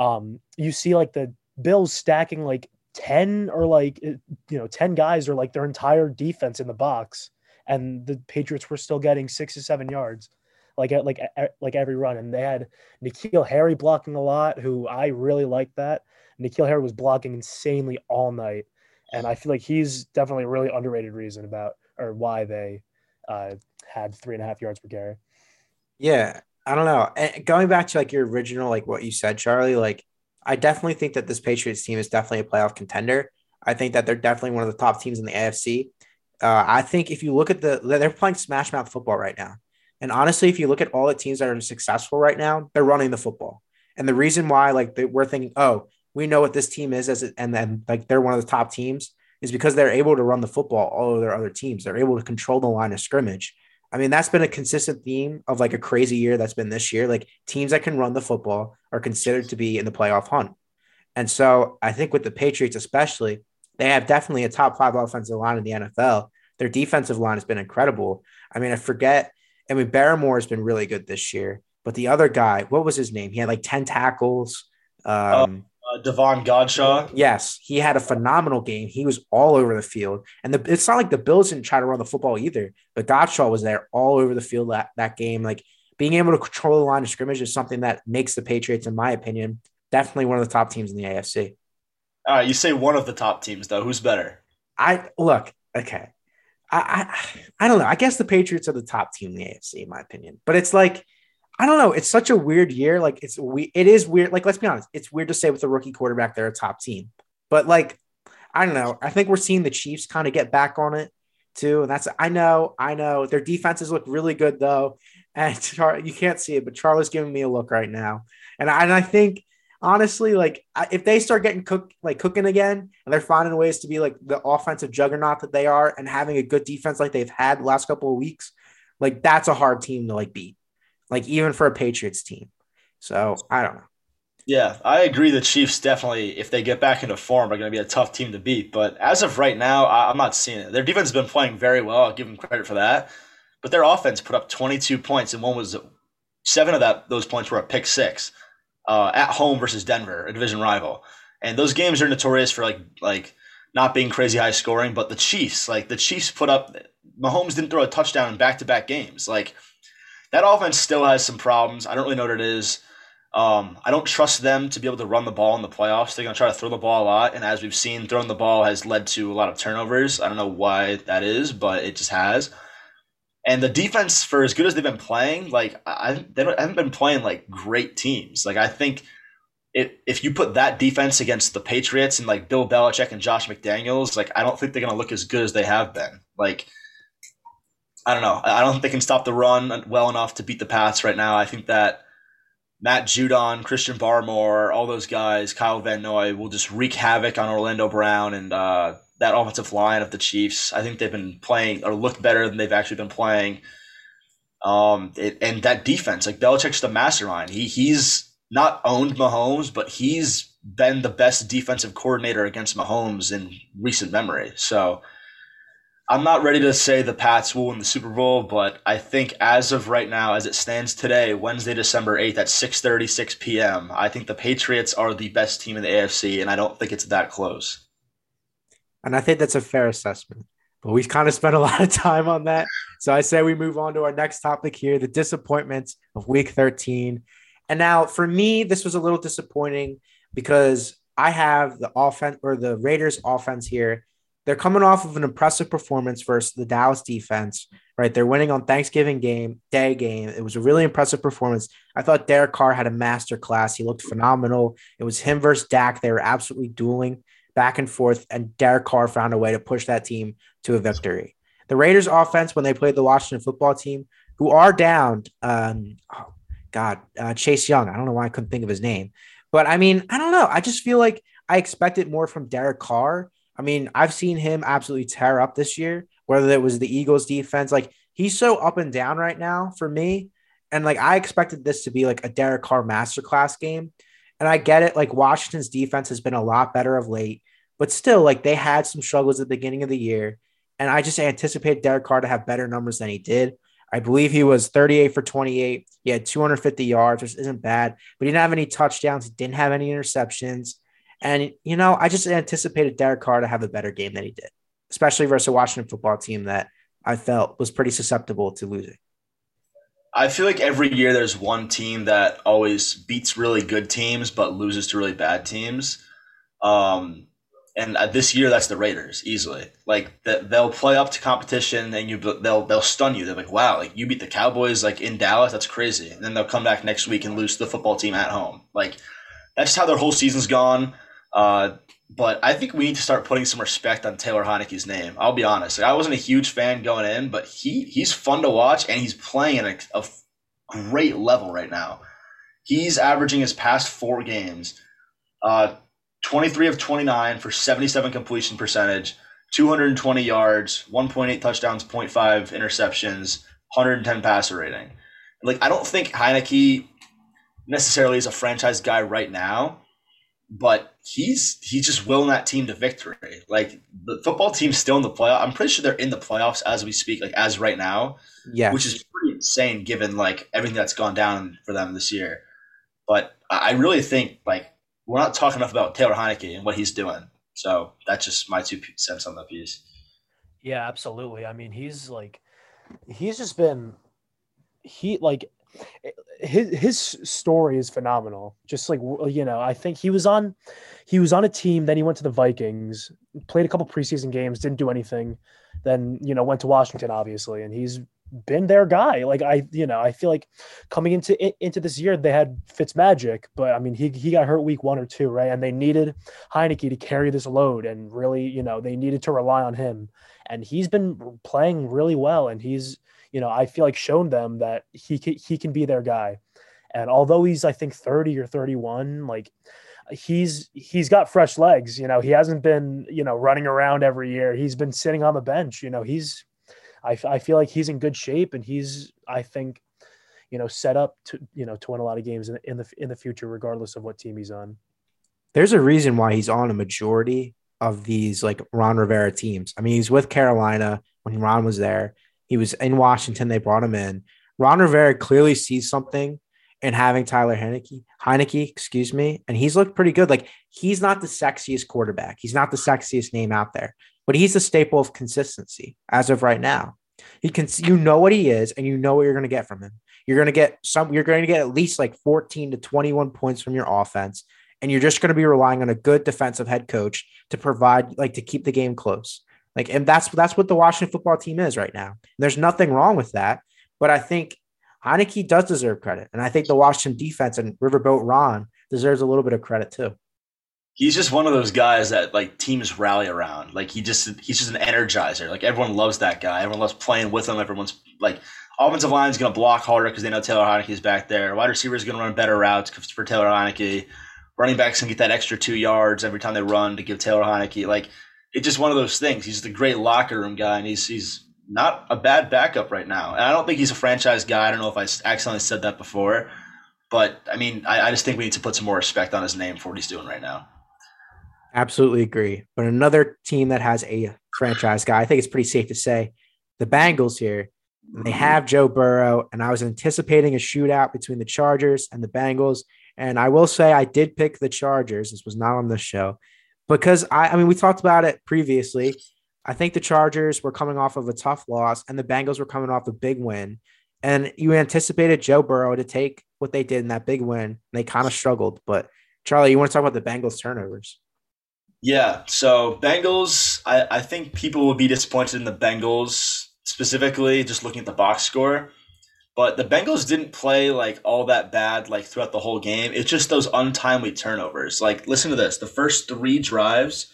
um, you see like the Bills stacking like 10 or like you know 10 guys or like their entire defense in the box and the patriots were still getting six to seven yards like like like every run and they had N'Keal Harry blocking a lot who I really like that. N'Keal Harry was blocking insanely all night and I feel like he's definitely a really underrated reason about or why they uh, had three and a half yards per carry. Yeah I don't know. Going back to like your original like what you said Charlie like I definitely think that this Patriots team is definitely a playoff contender. I think that they're definitely one of the top teams in the AFC. Uh, I think if you look at the, they're playing smash mouth football right now. And honestly, if you look at all the teams that are successful right now, they're running the football. And the reason why, like, they, we're thinking, oh, we know what this team is, as it, and then like they're one of the top teams, is because they're able to run the football all of their other teams. They're able to control the line of scrimmage. I mean, that's been a consistent theme of like a crazy year that's been this year. Like teams that can run the football are considered to be in the playoff hunt. And so I think with the Patriots, especially, they have definitely a top five offensive line in the NFL. Their defensive line has been incredible. I mean, I forget. I mean, Barmore has been really good this year, but the other guy, what was his name? He had like 10 tackles. Um, uh, Davon Godchaux. Yes, he had a phenomenal game. He was all over the field, and the, it's not like the Bills didn't try to run the football either. But Godchaux was there all over the field that that game. Like being able to control the line of scrimmage is something that makes the Patriots, in my opinion, definitely one of the top teams in the AFC. All right, you say one of the top teams though. Who's better? I look okay. I, I I don't know. I guess the Patriots are the top team in the AFC, in my opinion. But it's like I don't know. It's such a weird year. Like it's we it is weird. Like let's be honest, it's weird to say with a rookie quarterback they're a top team. But like I don't know. I think we're seeing the Chiefs kind of get back on it too. And that's I know, I know their defenses look really good though. And Char- you can't see it, but Charlie's giving me a look right now. And I, and I think honestly, like if they start getting cook like cooking again and they're finding ways to be like the offensive juggernaut that they are and having a good defense like they've had the last couple of weeks, like that's a hard team to like beat like even for a Patriots team. So I don't know. Yeah, I agree. The Chiefs definitely, if they get back into form, are going to be a tough team to beat. But as of right now, I, am not seeing it. Their defense has been playing very well. I'll give them credit for that. But their offense put up 22 points, and one was seven of that those points were a pick six uh, at home versus Denver, a division rival. And those games are notorious for like like not being crazy high scoring. But the Chiefs, like the Chiefs, put up. Mahomes didn't throw a touchdown in back to back games. Like that offense still has some problems. I don't really know what it is. Um, I don't trust them to be able to run the ball in the playoffs. They're going to try to throw the ball a lot. And as we've seen, throwing the ball has led to a lot of turnovers. I don't know why that is, but it just has. And the defense, for as good as they've been playing, like I, they haven't been playing like great teams. Like I think it, if you put that defense against the Patriots and like Bill Belichick and Josh McDaniels, like I don't think they're going to look as good as they have been. Like I don't know. I don't think they can stop the run well enough to beat the Pats right now. I think that Matt Judon, Christian Barmore, all those guys, Kyle Van Noy will just wreak havoc on Orlando Brown and uh, that offensive line of the Chiefs. I think they've been playing or looked better than they've actually been playing. Um, it, and that defense, like Belichick's the mastermind. He he's not owned Mahomes, but he's been the best defensive coordinator against Mahomes in recent memory. So I'm not ready to say the Pats will win the Super Bowl, but I think as of right now, as it stands today, Wednesday, December 8th at 6:30, 6 p.m., I think the Patriots are the best team in the AFC, and I don't think it's that close. And I think that's a fair assessment. But we've kind of spent a lot of time on that. So I say we move on to our next topic here the disappointments of week 13. And now for me, this was a little disappointing because I have the offense or the Raiders offense here they're coming off of an impressive performance versus the Dallas defense, right? They're winning on Thanksgiving game, day game. It was a really impressive performance. I thought Derek Carr had a master class. He looked phenomenal. It was him versus Dak. They were absolutely dueling back and forth, and Derek Carr found a way to push that team to a victory. The Raiders offense, when they played the Washington football team, who are down, um, oh God, uh, Chase Young. I don't know why I couldn't think of his name, but I mean, I don't know. I just feel like I expected more from Derek Carr I mean, I've seen him absolutely tear up this year, whether it was the Eagles defense. Like he's so up and down right now for me. And like I expected this to be like a Derek Carr masterclass game. And I get it. Like Washington's defense has been a lot better of late, but still, like they had some struggles at the beginning of the year. And I just anticipate Derek Carr to have better numbers than he did. I believe he was 38 for 28. He had 250 yards, which isn't bad, but he didn't have any touchdowns. He didn't have any interceptions. And, you know, I just anticipated Derek Carr to have a better game than he did, especially versus a Washington football team that I felt was pretty susceptible to losing. I feel like every year there's one team that always beats really good teams but loses to really bad teams. Um, and uh, this year that's the Raiders easily. Like they'll play up to competition and you they'll they'll stun you. They're like, wow, like you beat the Cowboys like in Dallas, that's crazy. And then they'll come back next week and lose to the football team at home. Like that's how their whole season's gone. Uh, but I think we need to start putting some respect on Taylor Heinicke's name. I'll be honest. Like, I wasn't a huge fan going in, but he he's fun to watch and he's playing at a, a great level right now. He's averaging his past four games, uh, 23 of 29 for 77 completion percentage, 220 yards, 1.8 touchdowns, 0.5 interceptions, 110 passer rating. Like I don't think Heinicke necessarily is a franchise guy right now, but he's he just willing that team to victory. Like the football team's still in the playoff. I'm pretty sure they're in the playoffs as we speak, like as right now. Yeah, which is pretty insane given like everything that's gone down for them this year. But I really think like we're not talking enough about Taylor Heinicke and what he's doing. So that's just my two cents on that piece. Yeah, absolutely. I mean, he's like, he's just been, he like, his his story is phenomenal. Just like you know, I think he was on, he was on a team. Then he went to the Vikings, played a couple preseason games, didn't do anything. Then you know went to Washington, obviously, and he's been their guy. Like I, you know, I feel like coming into into this year they had Fitz Magic, but I mean he he got hurt week one or two, right? And they needed Heinicke to carry this load, and really, you know, they needed to rely on him. And he's been playing really well, and he's, you know, I feel like shown them that he can, he can be their guy. And although he's I think thirty or thirty one, like he's he's got fresh legs. You know, he hasn't been you know running around every year. He's been sitting on the bench. You know, he's I, I feel like he's in good shape and he's I think you know set up to you know to win a lot of games in, in the in the future regardless of what team he's on. There's a reason why he's on a majority of these like Ron Rivera teams. I mean, he's with Carolina when Ron was there. He was in Washington. They brought him in. Ron Rivera clearly sees something in having Tyler Heinicke, Heinicke, excuse me, and he's looked pretty good. Like he's not the sexiest quarterback. He's not the sexiest name out there, but he's a staple of consistency as of right now. He can, you know what he is, and you know what you're going to get from him. You're going to get some, you're going to get at least like 14 to 21 points from your offense, and you're just going to be relying on a good defensive head coach to provide, like, to keep the game close. Like, and that's that's what the Washington football team is right now. There's nothing wrong with that, but I think Heinicke does deserve credit, and I think the Washington defense and Riverboat Ron deserves a little bit of credit too he's just one of those guys that like teams rally around. Like he just he's just an energizer. Like everyone loves that guy. Everyone loves playing with him. Everyone's like offensive line is going to block harder because they know Taylor Heinicke is back there. Wide receiver is going to run better routes for Taylor Heinicke. Running backs can get that extra two yards every time they run to give Taylor Heinicke. Like it's just one of those things. He's the great locker room guy, and he's he's not a bad backup right now. And I don't think he's a franchise guy. I don't know if I accidentally said that before, but I mean, I, I just think we need to put some more respect on his name for what he's doing right now. Absolutely agree. But another team that has a franchise guy, I think it's pretty safe to say the Bengals here. They mm-hmm. have Joe Burrow, and I was anticipating a shootout between the Chargers and the Bengals. And I will say I did pick the Chargers. This was not on the show because I, I mean, we talked about it previously. I think the Chargers were coming off of a tough loss, and the Bengals were coming off a big win. And you anticipated Joe Burrow to take what they did in that big win. And they kind of struggled. But Charlie, you want to talk about the Bengals turnovers? Yeah. So Bengals, I, I think people will be disappointed in the Bengals specifically, just looking at the box score. But the Bengals didn't play like all that bad like throughout the whole game. It's just those untimely turnovers. Like, listen to this: the first three drives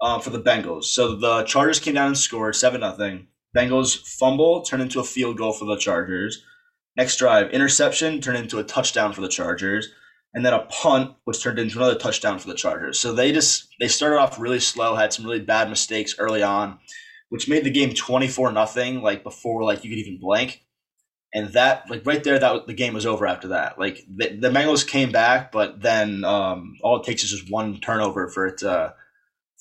um, for the Bengals. So the Chargers came down and scored seven nothing. Bengals fumble turned into a field goal for the Chargers. Next drive, interception turned into a touchdown for the Chargers and then a punt, which turned into another touchdown for the Chargers. So they just they started off really slow, had some really bad mistakes early on, which made the game twenty four nothing. Like before, like you could even blank, and that like right there, that the game was over after that. Like the, the Bengals came back, but then um, all it takes is just one turnover for it to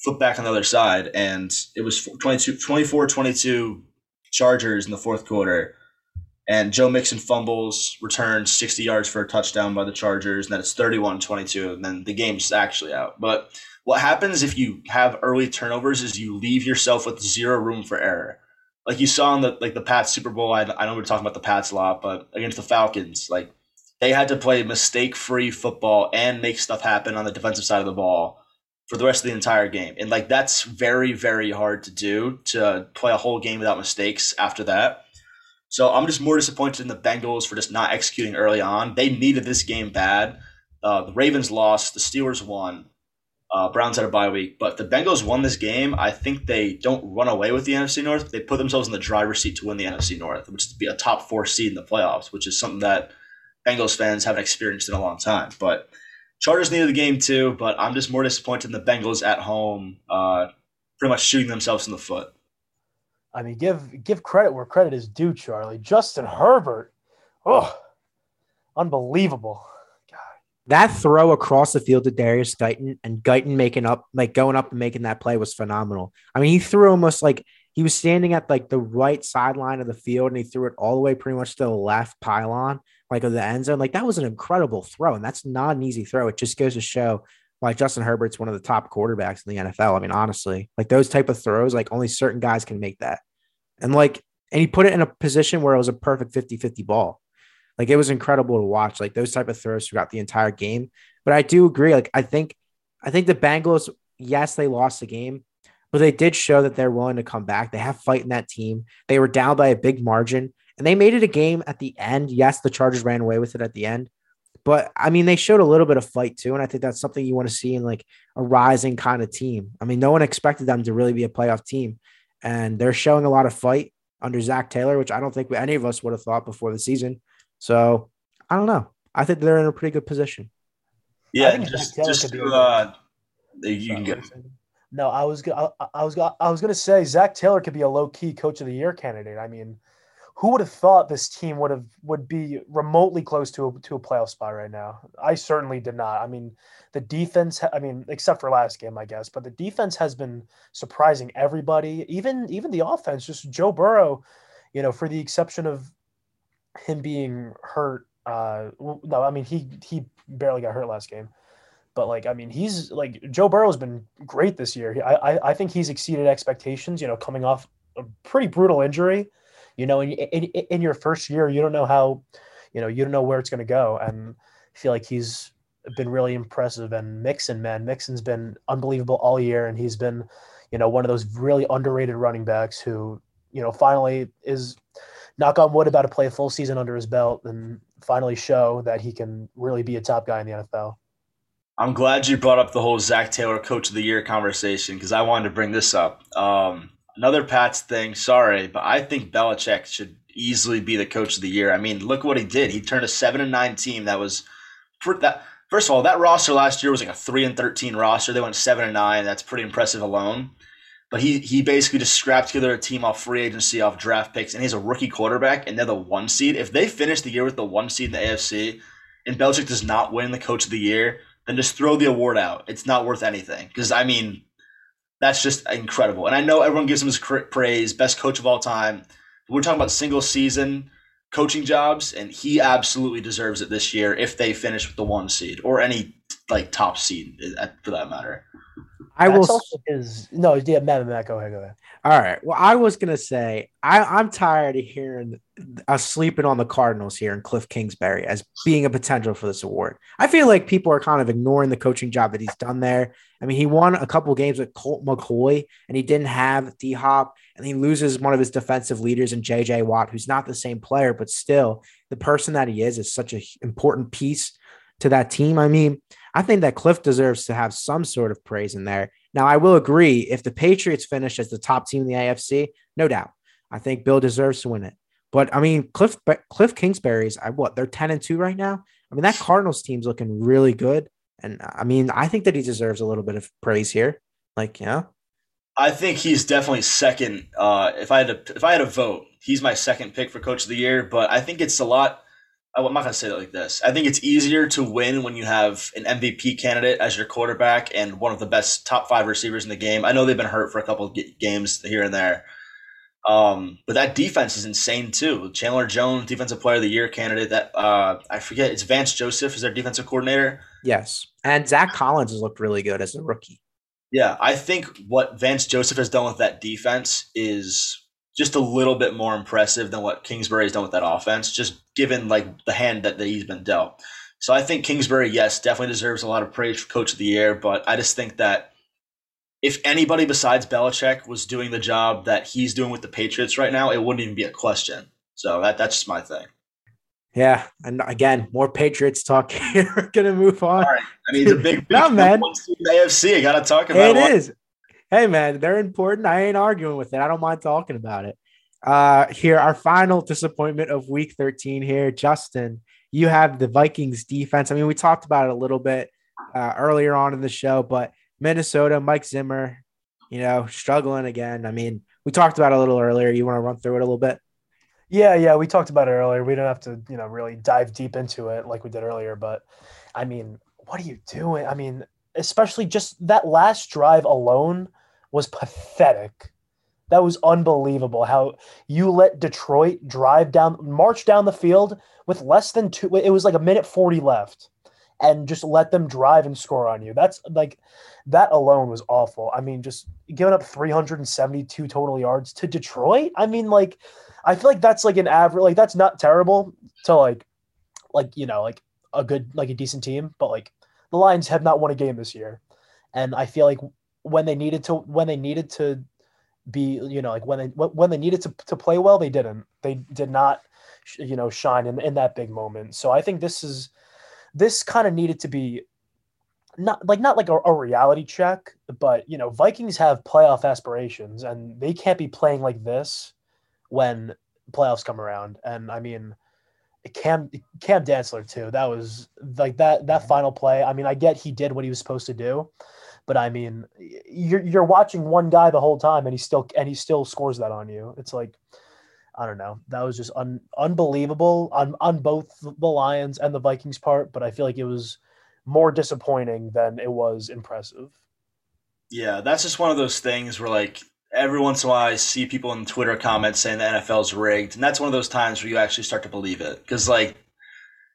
flip back on the other side, and it was 22, 24-22 Chargers in the fourth quarter. And Joe Mixon fumbles, returns 60 yards for a touchdown by the Chargers, and then it's 31 22, and then the game's actually out. But what happens if you have early turnovers is you leave yourself with zero room for error. Like you saw in the like the Pats Super Bowl. I, I know we're talking about the Pats a lot, but against the Falcons, like they had to play mistake free football and make stuff happen on the defensive side of the ball for the rest of the entire game. And like that's very, very hard to do to play a whole game without mistakes after that. So I'm just more disappointed in the Bengals for just not executing early on. They needed this game bad. Uh, the Ravens lost, the Steelers won. Uh, Browns had a bye week, but the Bengals won this game. I think they don't run away with the NFC North. They put themselves in the driver's seat to win the NFC North, which is to be a top four seed in the playoffs, which is something that Bengals fans haven't experienced in a long time. But Chargers needed the game too, but I'm just more disappointed in the Bengals at home, uh, pretty much shooting themselves in the foot. I mean, give give credit where credit is due, Charlie. Justin Herbert, oh, unbelievable. That throw across the field to Darius Guyton and Guyton making up, like going up and making that play was phenomenal. I mean, he threw almost like he was standing at like the right sideline of the field and he threw it all the way pretty much to the left pylon, like of the end zone. Like that was an incredible throw. And that's not an easy throw. It just goes to show why Justin Herbert's one of the top quarterbacks in the NFL. I mean, honestly, like those type of throws, like only certain guys can make that. And like, and he put it in a position where it was a perfect 50 50 ball. Like it was incredible to watch, like those type of throws throughout the entire game. But I do agree. Like, I think, I think the Bengals, yes, they lost the game, but they did show that they're willing to come back. They have fight in that team. They were down by a big margin and they made it a game at the end. Yes, the Chargers ran away with it at the end, but I mean, they showed a little bit of fight too. And I think that's something you want to see in like a rising kind of team. I mean, no one expected them to really be a playoff team, and they're showing a lot of fight under Zac Taylor, which I don't think any of us would have thought before the season. So I don't know. I think they're in a pretty good position. Yeah, just, just to, uh, you can get. No, I was I, I was I was going to say Zac Taylor could be a low key coach of the year candidate. I mean, who would have thought this team would have would be remotely close to a, to a playoff spot right now? I certainly did not. I mean, the defense. I mean, except for last game, I guess, but the defense has been surprising everybody. Even even the offense. Just Joe Burrow, you know, for the exception of him being hurt. Uh, no, I mean he he barely got hurt last game, but like I mean he's like Joe Burrow's been great this year. I I, I think he's exceeded expectations. You know, coming off a pretty brutal injury you know, in, in, in your first year, you don't know how, you know, you don't know where it's going to go. And I feel like he's been really impressive. And Mixon, man, Mixon's been unbelievable all year. And he's been, you know, one of those really underrated running backs who, you know, finally is knock on wood about to play a full season under his belt and finally show that he can really be a top guy in the NFL. I'm glad you brought up the whole Zac Taylor Coach of the Year conversation because I wanted to bring this up. Um, another Pats thing. Sorry, but I think Belichick should easily be the coach of the year. I mean, look what he did. He turned a seven and nine team that was that. First of all, that roster last year was like a three and thirteen roster. They went seven and nine. That's pretty impressive alone. But he he basically just scrapped together a team off free agency, off draft picks, and he's a rookie quarterback, and they're the one seed. If they finish the year with the one seed in the AFC, and Belichick does not win the coach of the year, then just throw the award out. It's not worth anything. Because I mean, that's just incredible. And I know everyone gives him his praise, best coach of all time. We're talking about single season coaching jobs, and he absolutely deserves it this year if they finish with the one seed or any like top seed eh, for that matter. I That's will. Is no, yeah, Matt, Matt, go ahead, go ahead. All right. Well, I was gonna say I, I'm tired of hearing us sleeping on the Cardinals here and Cliff Kingsbury as being a potential for this award. I feel like people are kind of ignoring the coaching job that he's done there. I mean, he won a couple games with Colt McCoy, and he didn't have D Hop, and he loses one of his defensive leaders in JJ Watt, who's not the same player, but still the person that he is is such an important piece to that team. I mean, I think that Cliff deserves to have some sort of praise in there. Now, I will agree if the Patriots finish as the top team in the AFC, no doubt. I think Bill deserves to win it. But I mean, Cliff Cliff Kingsbury's I what they're 10 and 2 right now. I mean, that Cardinals team's looking really good. And I mean, I think that he deserves a little bit of praise here. Like, yeah. I think he's definitely second. Uh, if I had to if I had a vote, he's my second pick for coach of the year. But I think it's a lot I'm not going to say it like this. I think it's easier to win when you have an MVP candidate as your quarterback and one of the best top five receivers in the game. I know they've been hurt for a couple of games here and there, Um, but that defense is insane too. Chandler Jones, defensive player of the year candidate. That uh, I forget. It's Vance Joseph is their defensive coordinator. Yes, and Zach Collins has looked really good as a rookie. Yeah, I think what Vance Joseph has done with that defense is just a little bit more impressive than what Kingsbury has done with that offense, just given like the hand that, that he's been dealt. So I think Kingsbury, yes, definitely deserves a lot of praise for coach of the year, but I just think that if anybody besides Belichick was doing the job that he's doing with the Patriots right now, it wouldn't even be a question. So that that's just my thing. Yeah, and again, more Patriots talk here. We're gonna move on. All right. I mean, it's a big, big no, man. AFC. I gotta talk about it. What- is hey man, they're important. I ain't arguing with it. I don't mind talking about it. Uh, here, our final disappointment of week 13 here. Justin, you have the Vikings defense. I mean, we talked about it a little bit uh, earlier on in the show, but Minnesota, Mike Zimmer, you know, struggling again. I mean, we talked about it a little earlier. You want to run through it a little bit? Yeah, yeah, we talked about it earlier. We don't have to, you know, really dive deep into it like we did earlier, but I mean, what are you doing? I mean, especially just that last drive alone was pathetic. That was unbelievable how you let Detroit drive down, march down the field with less than two. It was like a minute 40 left and just let them drive and score on you. That's like, that alone was awful. I mean, just giving up 372 total yards to Detroit. I mean, like, I feel like that's like an average, like, that's not terrible to like, like, you know, like a good, like a decent team, but like the Lions have not won a game this year. And I feel like when they needed to when they needed to be you know like when they when they needed to, to play well they didn't. They did not you know shine in, in that big moment. So i think this is this kind of needed to be not like not like a, a, reality check but you know vikings have playoff aspirations and they can't be playing like this when playoffs come around. And i mean cam cam dantzler too that was like that that final play. I mean i get he did what he was supposed to do but I mean, you're you're watching one guy the whole time, and he still and he still scores that on you. It's like I don't know. That was just un, unbelievable on on both the Lions and the Vikings part, but I feel like it was more disappointing than it was impressive. Yeah, that's just one of those things where like every once in a while I see people in Twitter comments saying the NFL's rigged, and that's one of those times where you actually start to believe it because like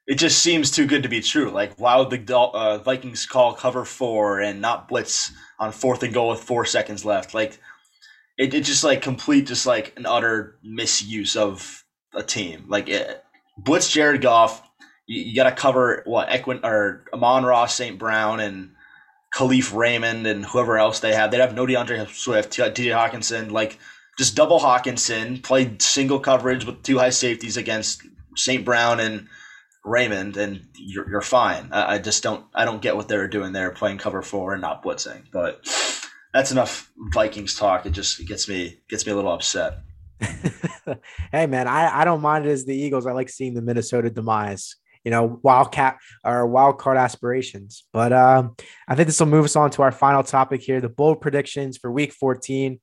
it just seems too good to be true. Like, why would the uh, Vikings call cover four and not blitz on fourth and goal with four seconds left? Like, it, it just like complete, just like an utter misuse of a team. Like, it, blitz Jared Goff, you, you got to cover what Equin or Amon-Ra St. Brown and Kalif Raymond and whoever else they have. They'd have no D'Andre Swift, TJ Hockenson. like just double Hockenson, play single coverage with two high safeties against St. Brown and Raymond, and you're, you're fine. I, I, just don't I don't get what they were doing there, playing cover four and not blitzing. But that's enough Vikings talk. It just gets me gets me a little upset. hey man, I, I don't mind it as the Eagles. I like seeing the Minnesota demise. You know, wildcat or wild card aspirations. But um, I think this will move us on to our final topic here: the bold predictions for Week 14.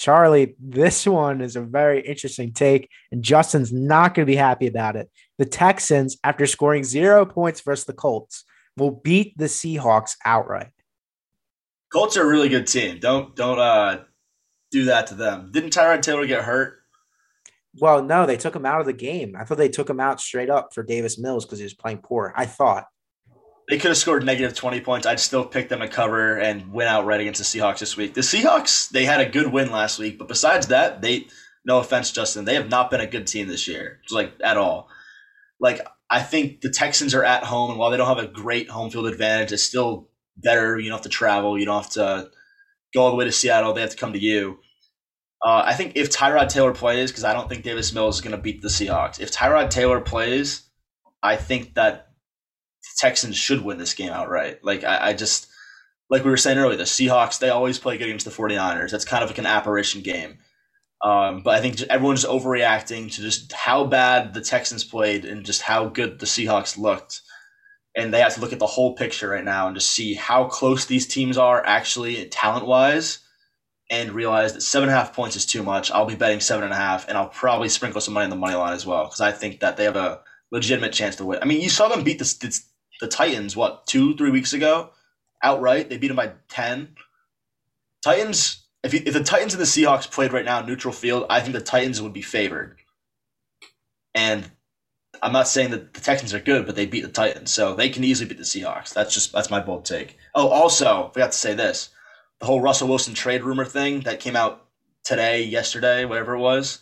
Charlie, this one is a very interesting take, and Justin's not going to be happy about it. The Texans, after scoring zero points versus the Colts, will beat the Seahawks outright. Colts are a really good team. Don't don't uh, do that to them. Didn't Tyrod Taylor get hurt? Well, no, they took him out of the game. I thought they took him out straight up for Davis Mills because he was playing poor. I thought they could have scored negative 20 points. I'd still pick them to cover and win outright against the Seahawks this week. The Seahawks, they had a good win last week, but besides that, they no offense, Justin, they have not been a good team this year. Like at all. Like I think the Texans are at home, and while they don't have a great home field advantage, it's still better. You don't have to travel. You don't have to go all the way to Seattle. They have to come to you. Uh, I think if Tyrod Taylor plays, because I don't think Davis Mills is going to beat the Seahawks. If Tyrod Taylor plays, I think that Texans should win this game outright. Like I, I, just like we were saying earlier, the Seahawks they always play good against the 49ers. That's kind of like an apparition game. Um, but I think everyone's overreacting to just how bad the Texans played and just how good the Seahawks looked. And they have to look at the whole picture right now and just see how close these teams are actually talent wise and realize that seven and a half points is too much. I'll be betting seven and a half and I'll probably sprinkle some money on the money line as well because I think that they have a legitimate chance to win. I mean, you saw them beat the, the Titans, what, two, three weeks ago outright. They beat them by 10. Titans if, if the Titans and the Seahawks played right now neutral field, I think the Titans would be favored. And I'm not saying that the Texans are good, but they beat the Titans, so they can easily beat the Seahawks. That's just that's my bold take. Oh, also forgot to say this: the whole Russell Wilson trade rumor thing that came out today, yesterday, whatever it was.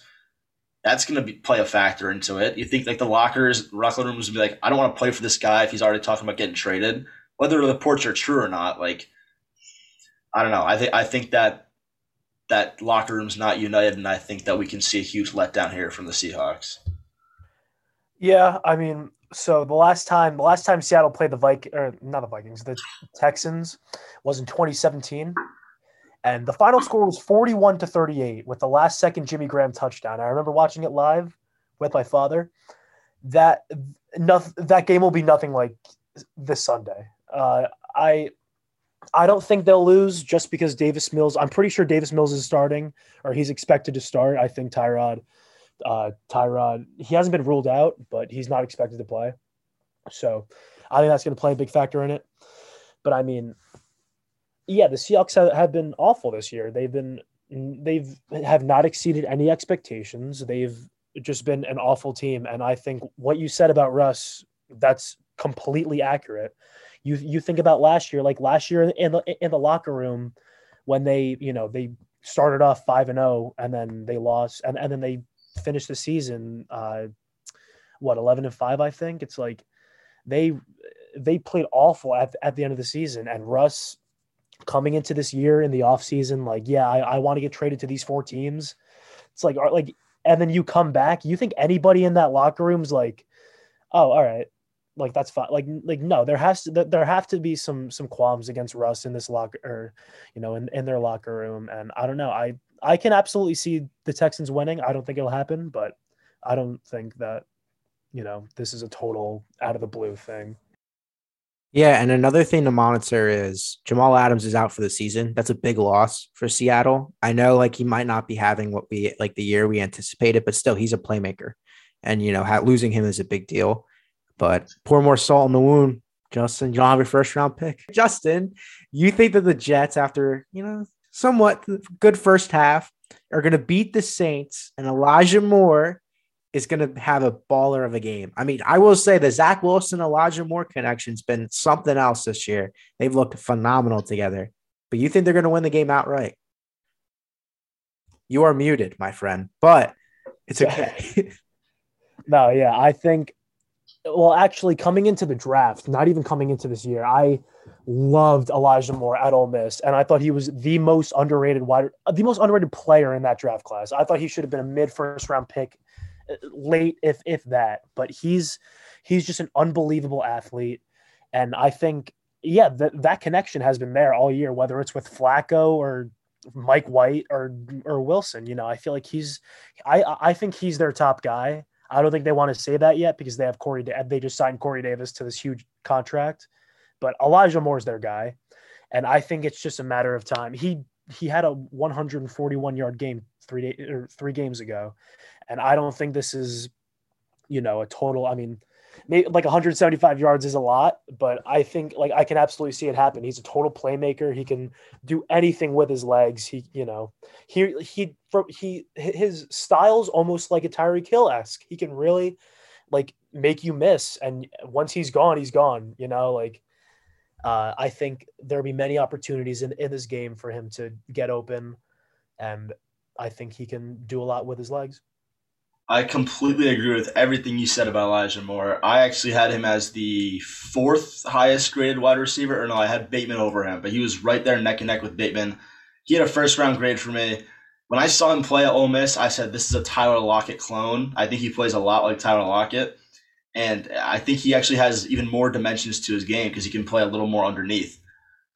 That's going to play a factor into it. You think like the lockers, locker rooms would be like, I don't want to play for this guy if he's already talking about getting traded, whether the reports are true or not. Like, I don't know. I think I think that that locker room's not united, and I think that we can see a huge letdown here from the Seahawks. Yeah, I mean, so the last time the last time Seattle played the Viking or not the Vikings, the Texans was in 2017. And the final score was 41 to 38 with the last second Jimmy Graham touchdown. I remember watching it live with my father. That no, that game will be nothing like this Sunday. Uh, I I don't think they'll lose just because Davis Mills. I'm pretty sure Davis Mills is starting or he's expected to start. I think Tyrod uh, Tyrod, he hasn't been ruled out, but he's not expected to play. So I think that's going to play a big factor in it. But I mean, yeah, the Seahawks have, have been awful this year. They've been they've have not exceeded any expectations. They've just been an awful team. And I think what you said about Russ, that's completely accurate. You you think about last year, like last year in the in the locker room when they, you know, they started off five and zero, oh and then they lost, and and then they finished the season uh, what 11 and 5 I think it's like they they played awful at, at the end of the season and Russ coming into this year in the offseason like yeah I, I want to get traded to these four teams it's like like and then you come back you think anybody in that locker room's like oh all right like that's fine like like no there has to there have to be some some qualms against Russ in this locker or you know in, in their locker room and I don't know I I can absolutely see the Texans winning. I don't think it'll happen, but I don't think that, you know, this is a total out of the blue thing. Yeah, and another thing to monitor is Jamal Adams is out for the season. That's a big loss for Seattle. I know like he might not be having what we like the year we anticipated, but still he's a playmaker. And you know, ha- losing him is a big deal. But pour more salt in the wound, Justin. You don't have your first round pick. Justin, you think that the Jets, after you know somewhat good first half, are going to beat the Saints, and Elijah Moore is going to have a baller of a game. I mean, I will say the Zach Wilson Elijah Moore connection's been something else this year. They've looked phenomenal together. But you think they're going to win the game outright? You are muted, my friend, but it's okay. no, yeah, I think. Well, actually, coming into the draft, not even coming into this year, I loved Elijah Moore at Ole Miss, and I thought he was the most underrated wide, the most underrated player in that draft class. I thought he should have been a mid first round pick, late if if that. But he's he's just an unbelievable athlete, and I think yeah that that connection has been there all year, whether it's with Flacco or Mike White or or Wilson. You know, I feel like he's I I think he's their top guy. I don't think they want to say that yet because they have Corey. They just signed Corey Davis to this huge contract but Elijah Moore's their guy, and I think it's just a matter of time. He he had a 141 yard game three day, or three games ago, and I don't think this is, you know, a total. I mean, maybe like 175 yards is a lot, but I think like I can absolutely see it happen. He's a total playmaker. He can do anything with his legs. He, you know, he he he his style's almost like a Tyreek Hill esque. He can really like make you miss, and once he's gone, he's gone. You know, like uh, I think there'll be many opportunities in, in this game for him to get open, and I think he can do a lot with his legs. I completely agree with everything you said about Elijah Moore. I actually had him as the fourth highest graded wide receiver, or no, I had Bateman over him, but he was right there neck and neck with Bateman. He had a first round grade for me. When I saw him play at Ole Miss, I said, This is a Tyler Lockett clone. I think he plays a lot like Tyler Lockett. And I think he actually has even more dimensions to his game because he can play a little more underneath.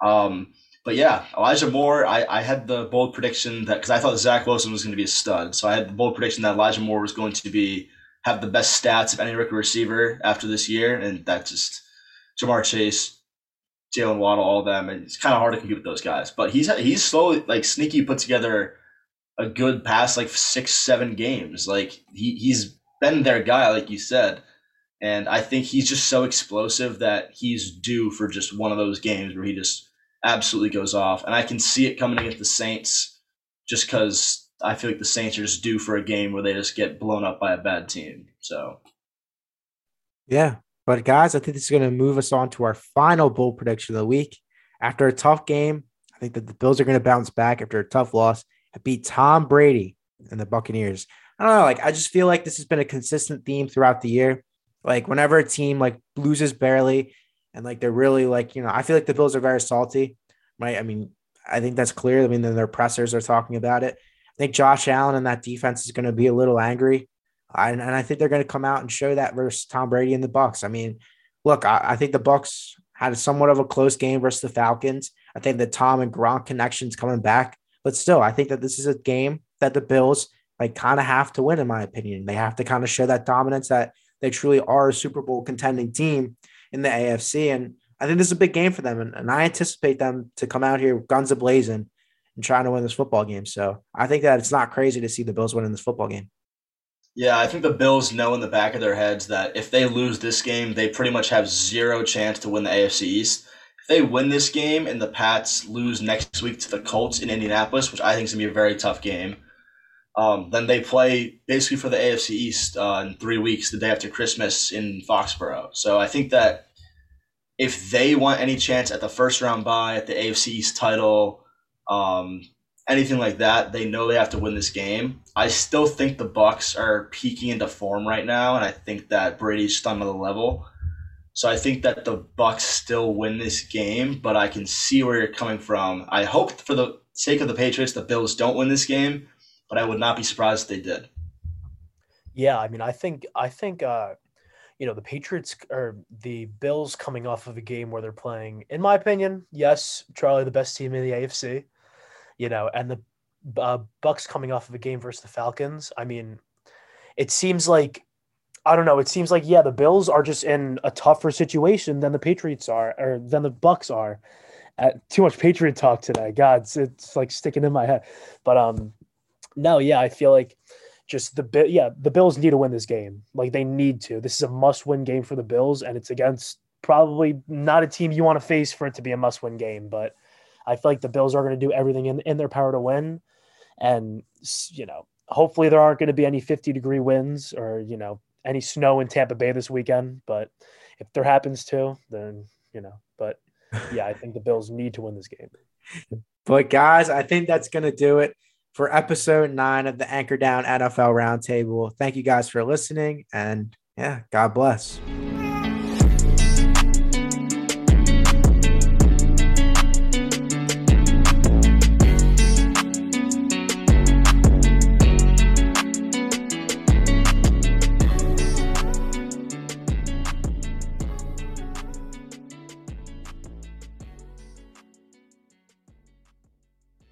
Um, but yeah, Elijah Moore, I, I had the bold prediction that because I thought Zach Wilson was going to be a stud. So I had the bold prediction that Elijah Moore was going to be have the best stats of any rookie receiver after this year. And that just Ja'Marr Chase, Jaylen Waddle, all of them. And it's kind of hard to compete with those guys. But he's he's slowly like sneaky put together a good past like six, seven games. Like he, he's been their guy, like you said. And I think he's just so explosive that he's due for just one of those games where he just absolutely goes off. And I can see it coming against the Saints just because I feel like the Saints are just due for a game where they just get blown up by a bad team. So, yeah. But guys, I think this is going to move us on to our final bowl prediction of the week. After a tough game, I think that the Bills are going to bounce back after a tough loss and beat Tom Brady and the Buccaneers. I don't know. Like, I just feel like this has been a consistent theme throughout the year. Like, whenever a team like loses barely and like they're really like, you know, I feel like the Bills are very salty, right? I mean, I think that's clear. I mean, their pressers are talking about it. I think Josh Allen and that defense is going to be a little angry. and, and I think they're going to come out and show that versus Tom Brady and the Bucks. I mean, look, I, I think the Bucks had somewhat of a close game versus the Falcons. I think the Tom and Gronk connections coming back, but still, I think that this is a game that the Bills like kind of have to win, in my opinion. They have to kind of show that dominance that they truly are a Super Bowl contending team in the AFC. And I think this is a big game for them. And, and I anticipate them to come out here guns a blazing and trying to win this football game. So I think that it's not crazy to see the Bills winning this football game. Yeah, I think the Bills know in the back of their heads that if they lose this game, they pretty much have zero chance to win the AFC East. If they win this game and the Pats lose next week to the Colts in Indianapolis, which I think is going to be a very tough game, um, then they play basically for the AFC East uh, in three weeks, the day after Christmas in Foxborough. So I think that if they want any chance at the first round bye, at the AFC East title, um, anything like that, they know they have to win this game. I still think the Bucks are peaking into form right now, and I think that Brady's just on another level. So I think that the Bucks still win this game, but I can see where you're coming from. I hope for the sake of the Patriots, the Bills don't win this game, but I would not be surprised if they did. Yeah, I mean, I think I think uh, you know the Patriots or the Bills coming off of a game where they're playing, in my opinion, yes, Charlie, the best team in the AFC you know, and the uh, Bucks coming off of a game versus the Falcons. I mean, it seems like I don't know. It seems like yeah, the Bills are just in a tougher situation than the Patriots are, or than the Bucks are. Uh, too much Patriot talk today. God, it's, it's like sticking in my head. But um, no, yeah, I feel like just the yeah the Bills need to win this game. Like they need to. This is a must-win game for the Bills, and it's against probably not a team you want to face for it to be a must-win game. But I feel like the Bills are going to do everything in, in their power to win. And, you know, hopefully there aren't going to be any 50 degree winds or, you know, any snow in Tampa Bay this weekend. But if there happens to, then, you know, but yeah, I think the Bills need to win this game. But guys, I think that's going to do it for episode nine of the Anchor Down NFL Roundtable. Thank you guys for listening. And yeah, God bless.